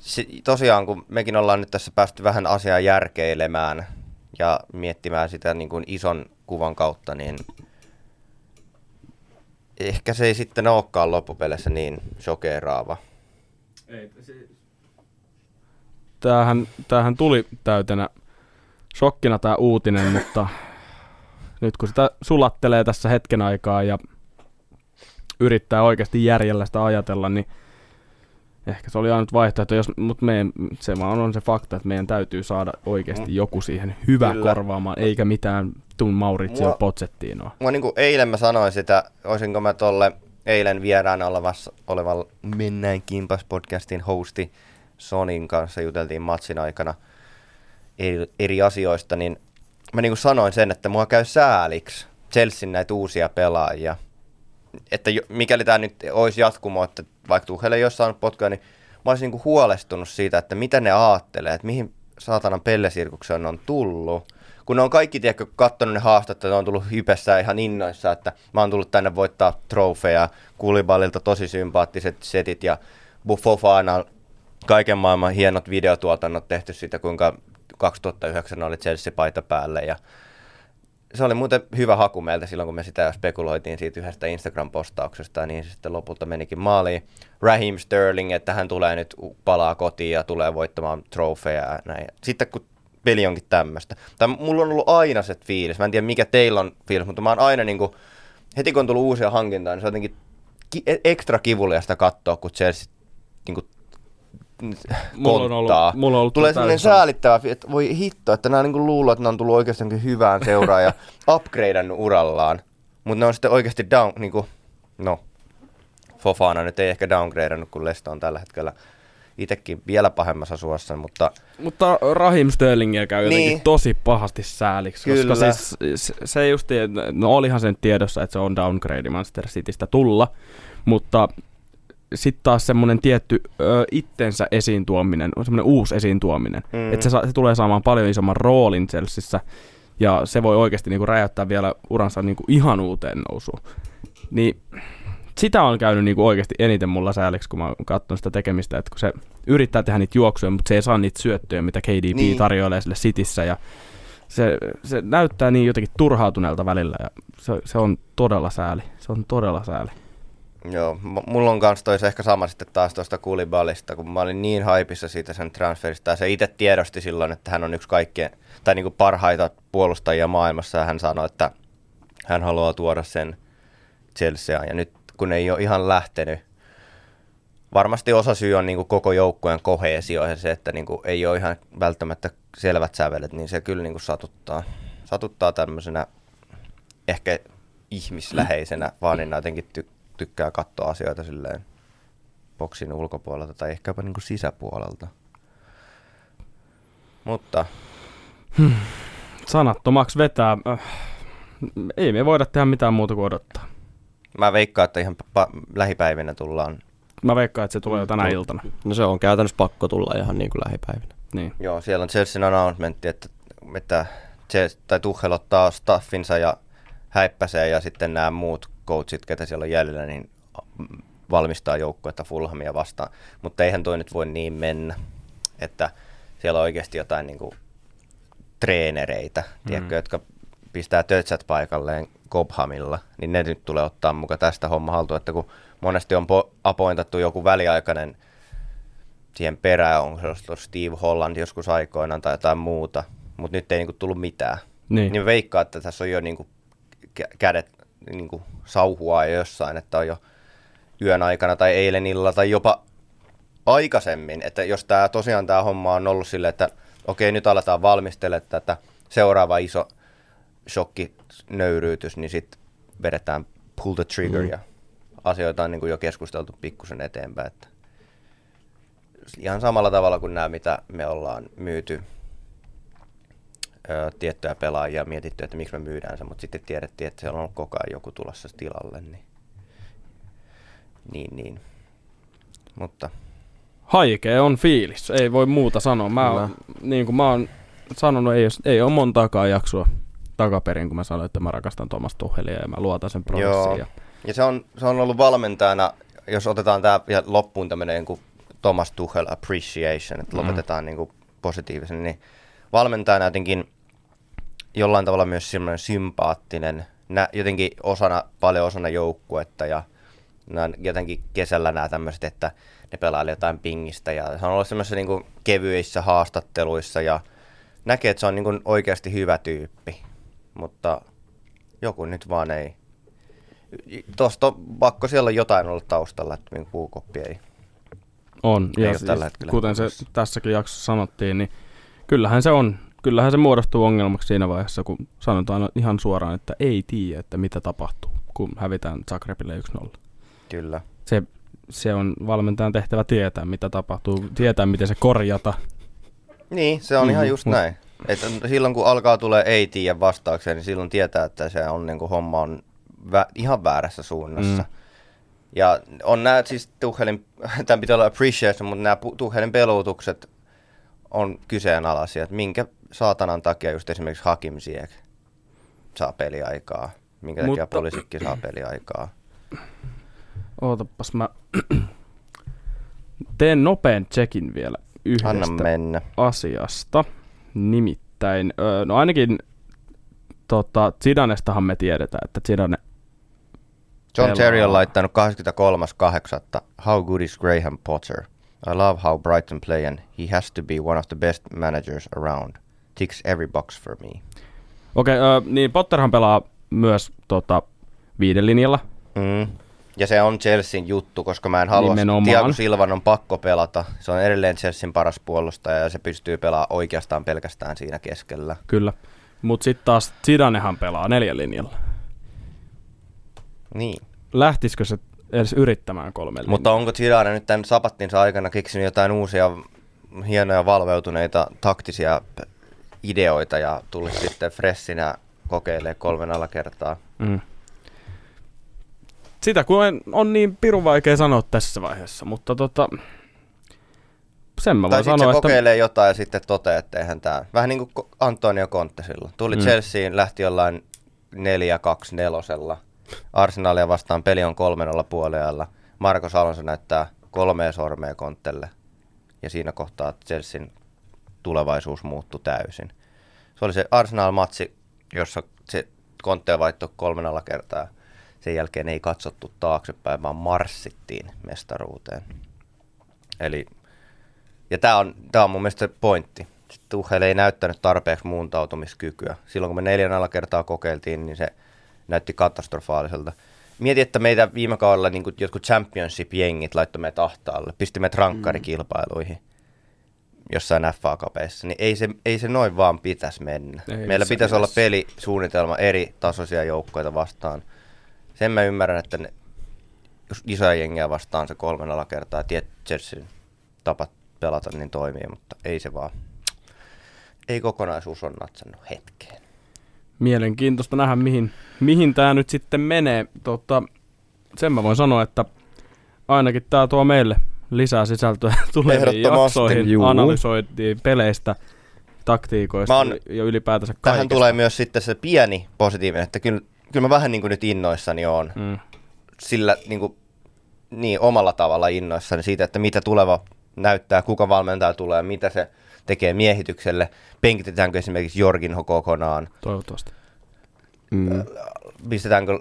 si- tosiaan kun mekin ollaan nyt tässä päästy vähän asiaa järkeilemään ja miettimään sitä niin kuin ison kuvan kautta, niin ehkä se ei sitten olekaan loppupeleissä niin shokeraava. Tämähän, tämähän tuli täytenä shokkina tämä uutinen, mutta nyt kun sitä sulattelee tässä hetken aikaa ja yrittää oikeasti järjellä sitä ajatella, niin ehkä se oli ainut vaihtoehto, jos, mutta meidän, se vaan on se fakta, että meidän täytyy saada oikeasti joku siihen hyvä Kyllä. korvaamaan, eikä mitään Tun Maurizio Mua- Pochettinoa. Mua niin kuin eilen mä sanoin sitä, olisinko mä tolle eilen vieraana olevassa, olevalla Mennään kimpas podcastin hosti Sonin kanssa juteltiin matsin aikana eri, eri asioista, niin mä niin kuin sanoin sen, että mua käy sääliksi Chelsean näitä uusia pelaajia. Että jo, mikäli tämä nyt olisi jatkumo, että vaikka Tuchel ei olisi saanut potkua, niin mä olisin niin kuin huolestunut siitä, että mitä ne aattelee, että mihin saatanan pellesirkukseen on tullut. Kun ne on kaikki, tiedätkö, kattonut ne haastattelut, ne on tullut hypessä ihan innoissa, että mä oon tullut tänne voittaa trofeja, Kulibalilta tosi sympaattiset setit ja Buffofana kaiken maailman hienot videotuotannot tehty siitä, kuinka 2009 oli Chelsea-paita päälle ja se oli muuten hyvä haku meiltä silloin, kun me sitä spekuloitiin siitä yhdestä Instagram-postauksesta, niin se sitten lopulta menikin maaliin. Raheem Sterling, että hän tulee nyt palaa kotiin ja tulee voittamaan trofeja ja näin. Sitten kun peli onkin tämmöistä. Tai mulla on ollut aina se fiilis, mä en tiedä mikä teillä on fiilis, mutta mä oon aina niin kuin, heti kun on tullut uusia hankintoja, niin se on jotenkin ki- ekstra kivuliasta katsoa, kun Chelsea niin kuin, Mulla on ollut, mulla on ollut Tulee sellainen säälittävä, että voi hitto, että nämä niinku luulee, että ne on tullut oikeasti hyvään seuraan ja *laughs* upgradeannut urallaan. Mutta ne on sitten oikeasti down, niinku, no, Fofana nyt ei ehkä downgradeannut, kun Lesta on tällä hetkellä itsekin vielä pahemmassa suossa, mutta Mutta Rahim Sterlingiä käy jotenkin Niin. tosi pahasti sääliksi, Kyllä. koska siis se- se just, no olihan sen tiedossa, että se on downgrade Manchester Citystä tulla, mutta sitten taas semmoinen tietty ö, itsensä esiin tuominen, semmoinen uusi esiin tuominen, Mm. että se, se tulee saamaan paljon isomman roolin Chelseassa, ja se voi oikeasti niinku räjäyttää vielä uransa niinku ihan uuteen nousuun. Niin sitä on käynyt niinku oikeasti eniten mulla sääliksi, kun mä oon katsonut sitä tekemistä, että kun se yrittää tehdä niitä juoksuja, mutta se ei saa niitä syöttöjä, mitä KDB Niin. tarjoilee sille Cityssä, ja se, se näyttää niin jotenkin turhautuneelta välillä, ja se, se on todella sääli. Se on todella sääli. Joo, mulla on kans tois ehkä sama sitten taas tuosta Kulibalista, kun mä olin niin haipissa siitä sen transferista, ja se itse tiedosti silloin, että hän on yksi kaikkien, tai niinku parhaita puolustajia maailmassa, ja hän sanoi, että hän haluaa tuoda sen Chelseaan, ja nyt kun ei ole ihan lähtenyt, varmasti osa syy on niinku koko joukkueen koheesio ja se, että niinku ei ole ihan välttämättä selvät sävelet, niin se kyllä niinku satuttaa, satuttaa tämmöisenä ehkä ihmisläheisenä vaanina jotenkin ty- tykkää katsoa asioita silleen boksin ulkopuolelta tai ehkäpä niinku sisäpuolelta. Mutta Sanattomaksi vetää. Äh, ei me voida tehdä mitään muuta kuin odottaa. mä veikkaan, että ihan pa- lähipäivinä tullaan. Mä veikkaan, että se tulee jo tänä iltana. No se on käytännössä pakko tulla ihan niin kuin lähipäivinä. Niin. Joo, siellä on Chelsean announcementti, että, että Chelsea, tai Tuchel ottaa staffinsa ja häippäsee ja sitten nämä muut coachit, ketä siellä on jäljellä, niin valmistaa joukkuetta Fulhamia vastaan. Mutta eihän toi nyt voi niin mennä, että siellä on oikeasti jotain niin kuin treenereitä, mm. tiedätkö, jotka pistää tötsät paikalleen Cobhamilla, niin ne nyt tulee ottaa mukaan tästä homma haltuun, että kun monesti on po- appointattu joku väliaikainen siihen perään, on se Steve Holland joskus aikoinaan tai jotain muuta, mutta nyt ei niinku tullut mitään. Niin. Niin veikkaa, että tässä on jo niinku kä- kädet niinku sauhua jo jossain, että on jo yön aikana tai eilen illalla tai jopa aikaisemmin, että jos tämä tosiaan tämä homma on ollut silleen, että okei nyt aletaan valmistelemaan tätä seuraava iso shokki nöyryytys, niin sitten vedetään pull the trigger mm. ja asioita on niin kuin jo keskusteltu pikkusen eteenpäin. Että ihan samalla tavalla kuin nämä, mitä me ollaan myyty ö, tiettyjä pelaajia ja mietitty, että miksi me myydään se, mutta sitten tiedettiin, että siellä on koko ajan joku tulossa tilalle. Niin, niin, niin. Mutta Haikea on fiilis, ei voi muuta sanoa. Mä oon, niin kuin mä oon sanonut, ei, ei ole montaakaan jaksoa takaperin, kun mä sanoin, että mä rakastan Thomas Tuchelia ja mä luotan sen Joo. prosessiin. Ja, Ja se on, se on ollut valmentajana, jos otetaan tämä vielä loppuun tämmöinen niin Thomas Tuchel appreciation, että Mm. lopetetaan niin kuin positiivisen, niin valmentajana jotenkin jollain tavalla myös semmoinen sympaattinen, nä, jotenkin osana, paljon osana joukkuetta ja nää, jotenkin kesällä nämä tämmöiset, että ne pelailee jotain pingistä ja se on ollut semmoisissa niin kevyissä haastatteluissa ja näkee, että se on niin kuin oikeasti hyvä tyyppi, mutta joku nyt vaan ei, Tuosta on pakko siellä on jotain ollut taustalla, että puukoppi ei. on. Ei Ja ole siis, tällä hetkellä kuten se tässäkin jaksossa sanottiin, niin kyllähän se on. Kyllähän se muodostuu ongelmaksi siinä vaiheessa, kun sanotaan ihan suoraan, että ei tiedä, että mitä tapahtuu, kun hävitään Zagrebille 1-0. Kyllä. Se, se on valmentajan tehtävä tietää, mitä tapahtuu, tietää, miten se korjata. Niin, se on mm, ihan Mhm, just mut- näin. Että silloin kun alkaa tulee ei tiedä vastaukseen, niin silloin tietää, että se on niin kuin homma on vä- ihan väärässä suunnassa. Mm. Ja on nämä siis Tuhelin, *laughs* tämän pitää olla appreciation, mutta nämä Tuhelin peluutukset on kyseenalaisia, että minkä saatanan takia just esimerkiksi Hakim Ziyech saa peliaikaa, minkä takia Mutta- poliisikki saa peliaikaa. Ootapas mä teen nopean checkin vielä yhdestä Anna mennä. asiasta. Nimittäin, no ainakin tota, Zidanestahan me tiedetään, että Zidane John pelaa. Terry on laittanut 23.8. How good is Graham Potter? I love how Brighton play and he has to be one of the best managers around. Ticks every box for me. Okei, okay, niin Potterhan pelaa myös tota, viiden linjalla. Mm. Ja se on Chelsean juttu, koska mä en halua. Thiago Silvan on pakko pelata. Se on edelleen Chelsean paras puolustaja ja se pystyy pelaamaan oikeastaan pelkästään siinä keskellä. Kyllä. Mutta sitten taas Zidanehan pelaa neljän linjalla. Niin. Lähtisikö se edes yrittämään kolme linjaa? Mutta onko Zidane nyt tämän sapattinsa aikana keksinyt jotain uusia hienoja valveutuneita taktisia ideoita ja tulisi sitten freshinä kokeilee kolmen alakertaa. Mm. Sitä kun en, on niin pirun vaikea sanoa tässä vaiheessa, mutta tota, sen mä Tai voin sitten se sanoa, että kokeilee jotain ja sitten toteaa, että eihän tämä. Vähän niin kuin Antonio Conte silloin. Tuli Mm. mm. Chelseain, lähti jollain 4-2-4. Arsenalia vastaan peli on 3-0 puolella. Marko Alonso näyttää kolmea sormea Kontelle. Ja siinä kohtaa Chelseain tulevaisuus muuttui täysin. Se oli se Arsenal-matsi, jossa se Conte vaihtoi kolmen alakertaa. Sen jälkeen ei katsottu taaksepäin, vaan marssittiin mestaruuteen. Eli ja tämä on, tää on mun mielestä se pointti. Tuchel ei näyttänyt tarpeeksi muuntautumiskykyä. Silloin kun me neljän alakertaa kokeiltiin, niin se näytti katastrofaaliselta. Mieti, että meitä viime kaudella niin jotkut championship-jengit laittoi meitä ahtaalle, pisti meitä rankkarikilpailuihin jossain FA-kapeissa, niin ei se, ei se noin vaan pitäisi mennä. Ei Ei Meillä pitäisi olla pelisuunnitelma eri tasoisia joukkoita vastaan. Sen mä ymmärrän, että ne, jos isoja jengiä vastaan se kolmen alakertaa ja tiet Chelsean tapa pelata, niin toimii, mutta ei se vaan. Ei kokonaisuus on natsannut hetkeen. Mielenkiintoista nähdä, mihin, mihin tämä nyt sitten menee. Tota, sen mä voin sanoa, että ainakin tämä tuo meille lisää sisältöä *laughs* tuleviin jaksoihin, Juu. analysoitiin peleistä, taktiikoista oon- ja ylipäätänsä Tähän kaikesta. tulee myös sitten se pieni positiivinen, että kyllä, kyllä mä vähän niin kuin nyt innoissani on. Mm. Sillä niin, kuin, niin omalla tavalla innoissani siitä, että mitä tuleva näyttää, kuka valmentaja tulee, mitä se tekee miehitykselle. Penkitetäänkö esimerkiksi Jorginho kokonaan, Toivottavasti. Mm. pistetäänkö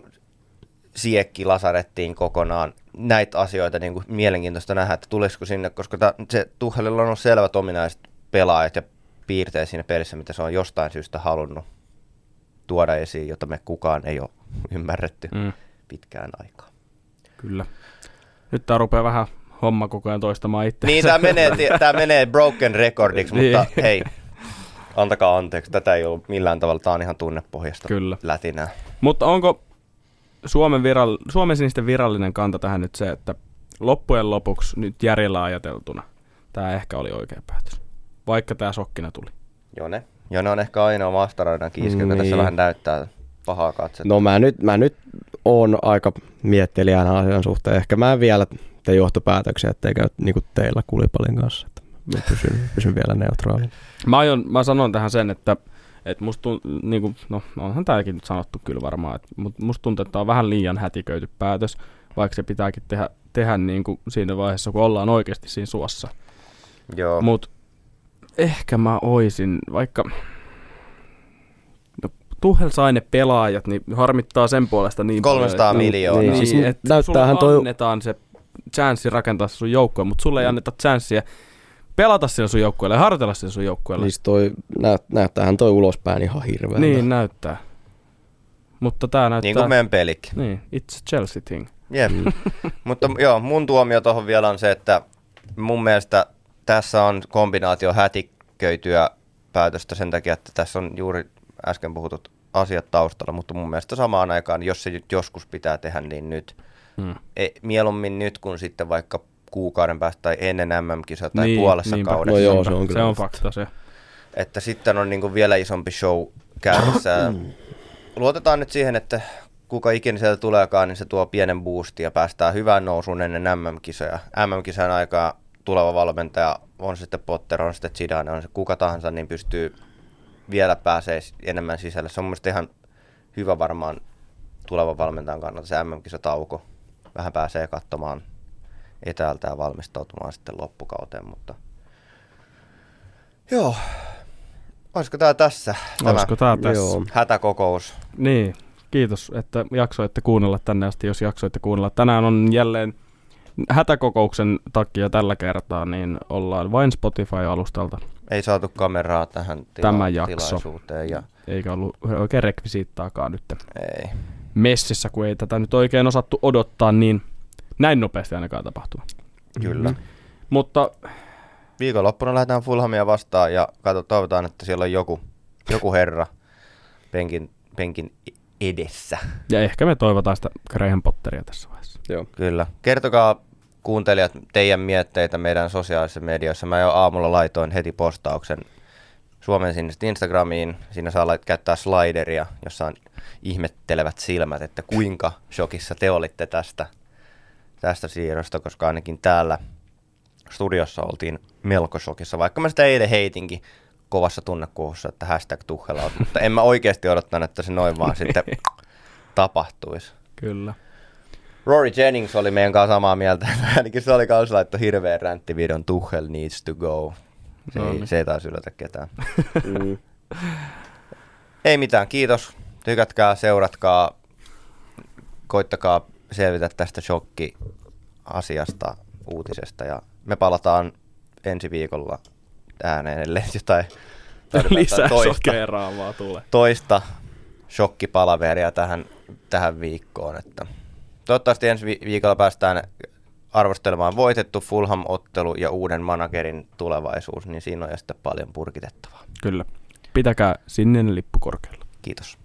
Siekki lasarettiin kokonaan. Näitä asioita niin kuin mielenkiintoista nähdä, että tulisiko sinne, koska ta, se Tuhelilla on ollut selvät ominaiset pelaajat ja piirteet siinä pelissä, mitä se on jostain syystä halunnut tuoda esiin, jota me kukaan ei ole ymmärretty Mm. pitkään aikaa. Kyllä. Nyt tää rupeaa vähän homma koko ajan toistamaan itse. Niin, tämä menee, tää menee broken recordiksi, *laughs* mutta Niin. hei, antakaa anteeksi, tätä ei ollut millään tavalla, tämä on ihan tunnepohjasta Kyllä. lätinää. Mutta onko Suomen, viral, Suomen sinisten virallinen kanta tähän nyt se, että loppujen lopuksi nyt järjellä ajateltuna tämä ehkä oli oikea päätös, vaikka tämä sokkina tuli. Jone. Jone on ehkä ainoa vastaroidan kiiski, joka Niin. tässä vähän näyttää pahaa katsetta. No mä nyt, mä nyt oon aika miettelijänä asian suhteen. Ehkä mä en vielä tee johtopäätöksiä, ettei käy niin kuin teillä kulipalin kanssa. Että mä pysyn, pysyn vielä neutraalin. Mä, aion, mä sanon tähän sen, että, että musta tunt, niin kuin, no onhan tämäkin nyt sanottu kyllä varmaan, että, mutta musta tuntuu, että tämä on vähän liian hätiköity päätös, vaikka se pitääkin tehdä, tehdä niin kuin siinä vaiheessa, kun ollaan oikeasti siinä suossa. Joo. Mutta ehkä mä oisin, vaikka no, Tuhel sai ne pelaajat, niin harmittaa sen puolesta niin 300 paljon. miljoonaa. Niin, Niin, siis että näyttäähän toi- annetaan se chanssi rakentaa sun joukkoa, mutta sulle ei Mm. anneta chanssiä pelata sillä sun joukkueella ja harjoitella sillä sun joukkueella. Siis toi, näyt, näyttäähän toi ulospäin ihan hirveältä. Niin näyttää. Mutta tää näyttää... Niin kuin meidän pelikin. Niin, it's a Chelsea thing. Jep. *laughs* Mutta joo, mun tuomio tuohon vielä on se, että mun mielestä tässä on kombinaatio hätiköityä päätöstä sen takia, että tässä on juuri äsken puhutut asiat taustalla, mutta mun mielestä samaan aikaan, jos se joskus pitää tehdä, niin nyt. Hmm. E, mieluummin nyt kuin sitten vaikka kuukauden päästä tai ennen MM-kisaa tai Niin, puolessa niinpä. kaudessa. No joo, se on kyllä Se on fakta. se. Että sitten on niin kuin vielä isompi show käynnissä. Ja Luotetaan nyt siihen, että kuka ikinä sieltä tuleekaan, niin se tuo pienen boostin ja päästään hyvään nousuun ennen MM-kisoja. MM-kisan aikaa tuleva valmentaja, on se sitten Potter, on se sitten Zidane, on se kuka tahansa, niin pystyy vielä pääsee enemmän sisälle. Se on mun mielestä ihan hyvä varmaan tulevan valmentajan kannalta se MM-kisatauko. Vähän pääsee katsomaan etäältä ja valmistautumaan sitten loppukauteen, mutta joo. Olisiko tämä tässä? Tämä Olisiko tää tässä? Joo. hätäkokous. Niin, kiitos, että jaksoitte kuunnella tänne asti, jos jaksoitte kuunnella. Tänään on jälleen hätäkokouksen takia tällä kertaa, niin ollaan vain Spotify-alustalta, Ei saatu kameraa tähän tila- Tämä jakso. tilaisuuteen ja eikä ollut oikein rekvisiittaakaan nyt. ei. Messissä, kun ei tätä nyt oikein osattu odottaa, niin näin nopeasti ainakaan tapahtuu. Kyllä. Mm-hmm. Mutta Viikonloppuna lähdetään Fulhamia vastaan ja katso, toivotaan, että siellä on joku, joku herra penkin, penkin edessä. Ja ehkä me toivotaan sitä Graham Potteria tässä vaiheessa. Joo. Kyllä. Kertokaa kuuntelijat teidän mietteitä meidän sosiaalisessa medioissa. Mä jo aamulla laitoin heti postauksen Suomen sinne Instagramiin. Siinä saa käyttää slideria, jossa on ihmettelevät silmät, että kuinka shokissa te olitte tästä, tästä siirrosta, koska ainakin täällä studiossa oltiin melko shokissa, vaikka mä sitä eilen heitinkin kovassa tunnekuussa, että hashtag tuhela mutta en mä oikeasti odottanut, että se noin vaan sitten *laughs* tapahtuisi. Kyllä. Rory Jennings oli meidän kanssa samaa mieltä. Ainakin se oli kanssa laittu hirveän ränttivideon Tuchel needs to go. Se, No ei, niin. se ei taisi yllätä ketään. *laughs* Mm. ei mitään, kiitos. Tykätkää, seuratkaa, koittakaa selvitä tästä shokki-asiasta, uutisesta ja me palataan ensi viikolla ääneen, ellei *laughs* jotain tarvitaan Lisää toista, sokeraavaa tulee. toista shokkipalaveria tähän, tähän viikkoon. Että toivottavasti ensi vi- viikolla päästään arvostelemaan voitettu Fulham-ottelu ja uuden managerin tulevaisuus, niin siinä on jo sitten paljon purkitettavaa. Kyllä. Pitäkää sininen lippu korkealla. Kiitos.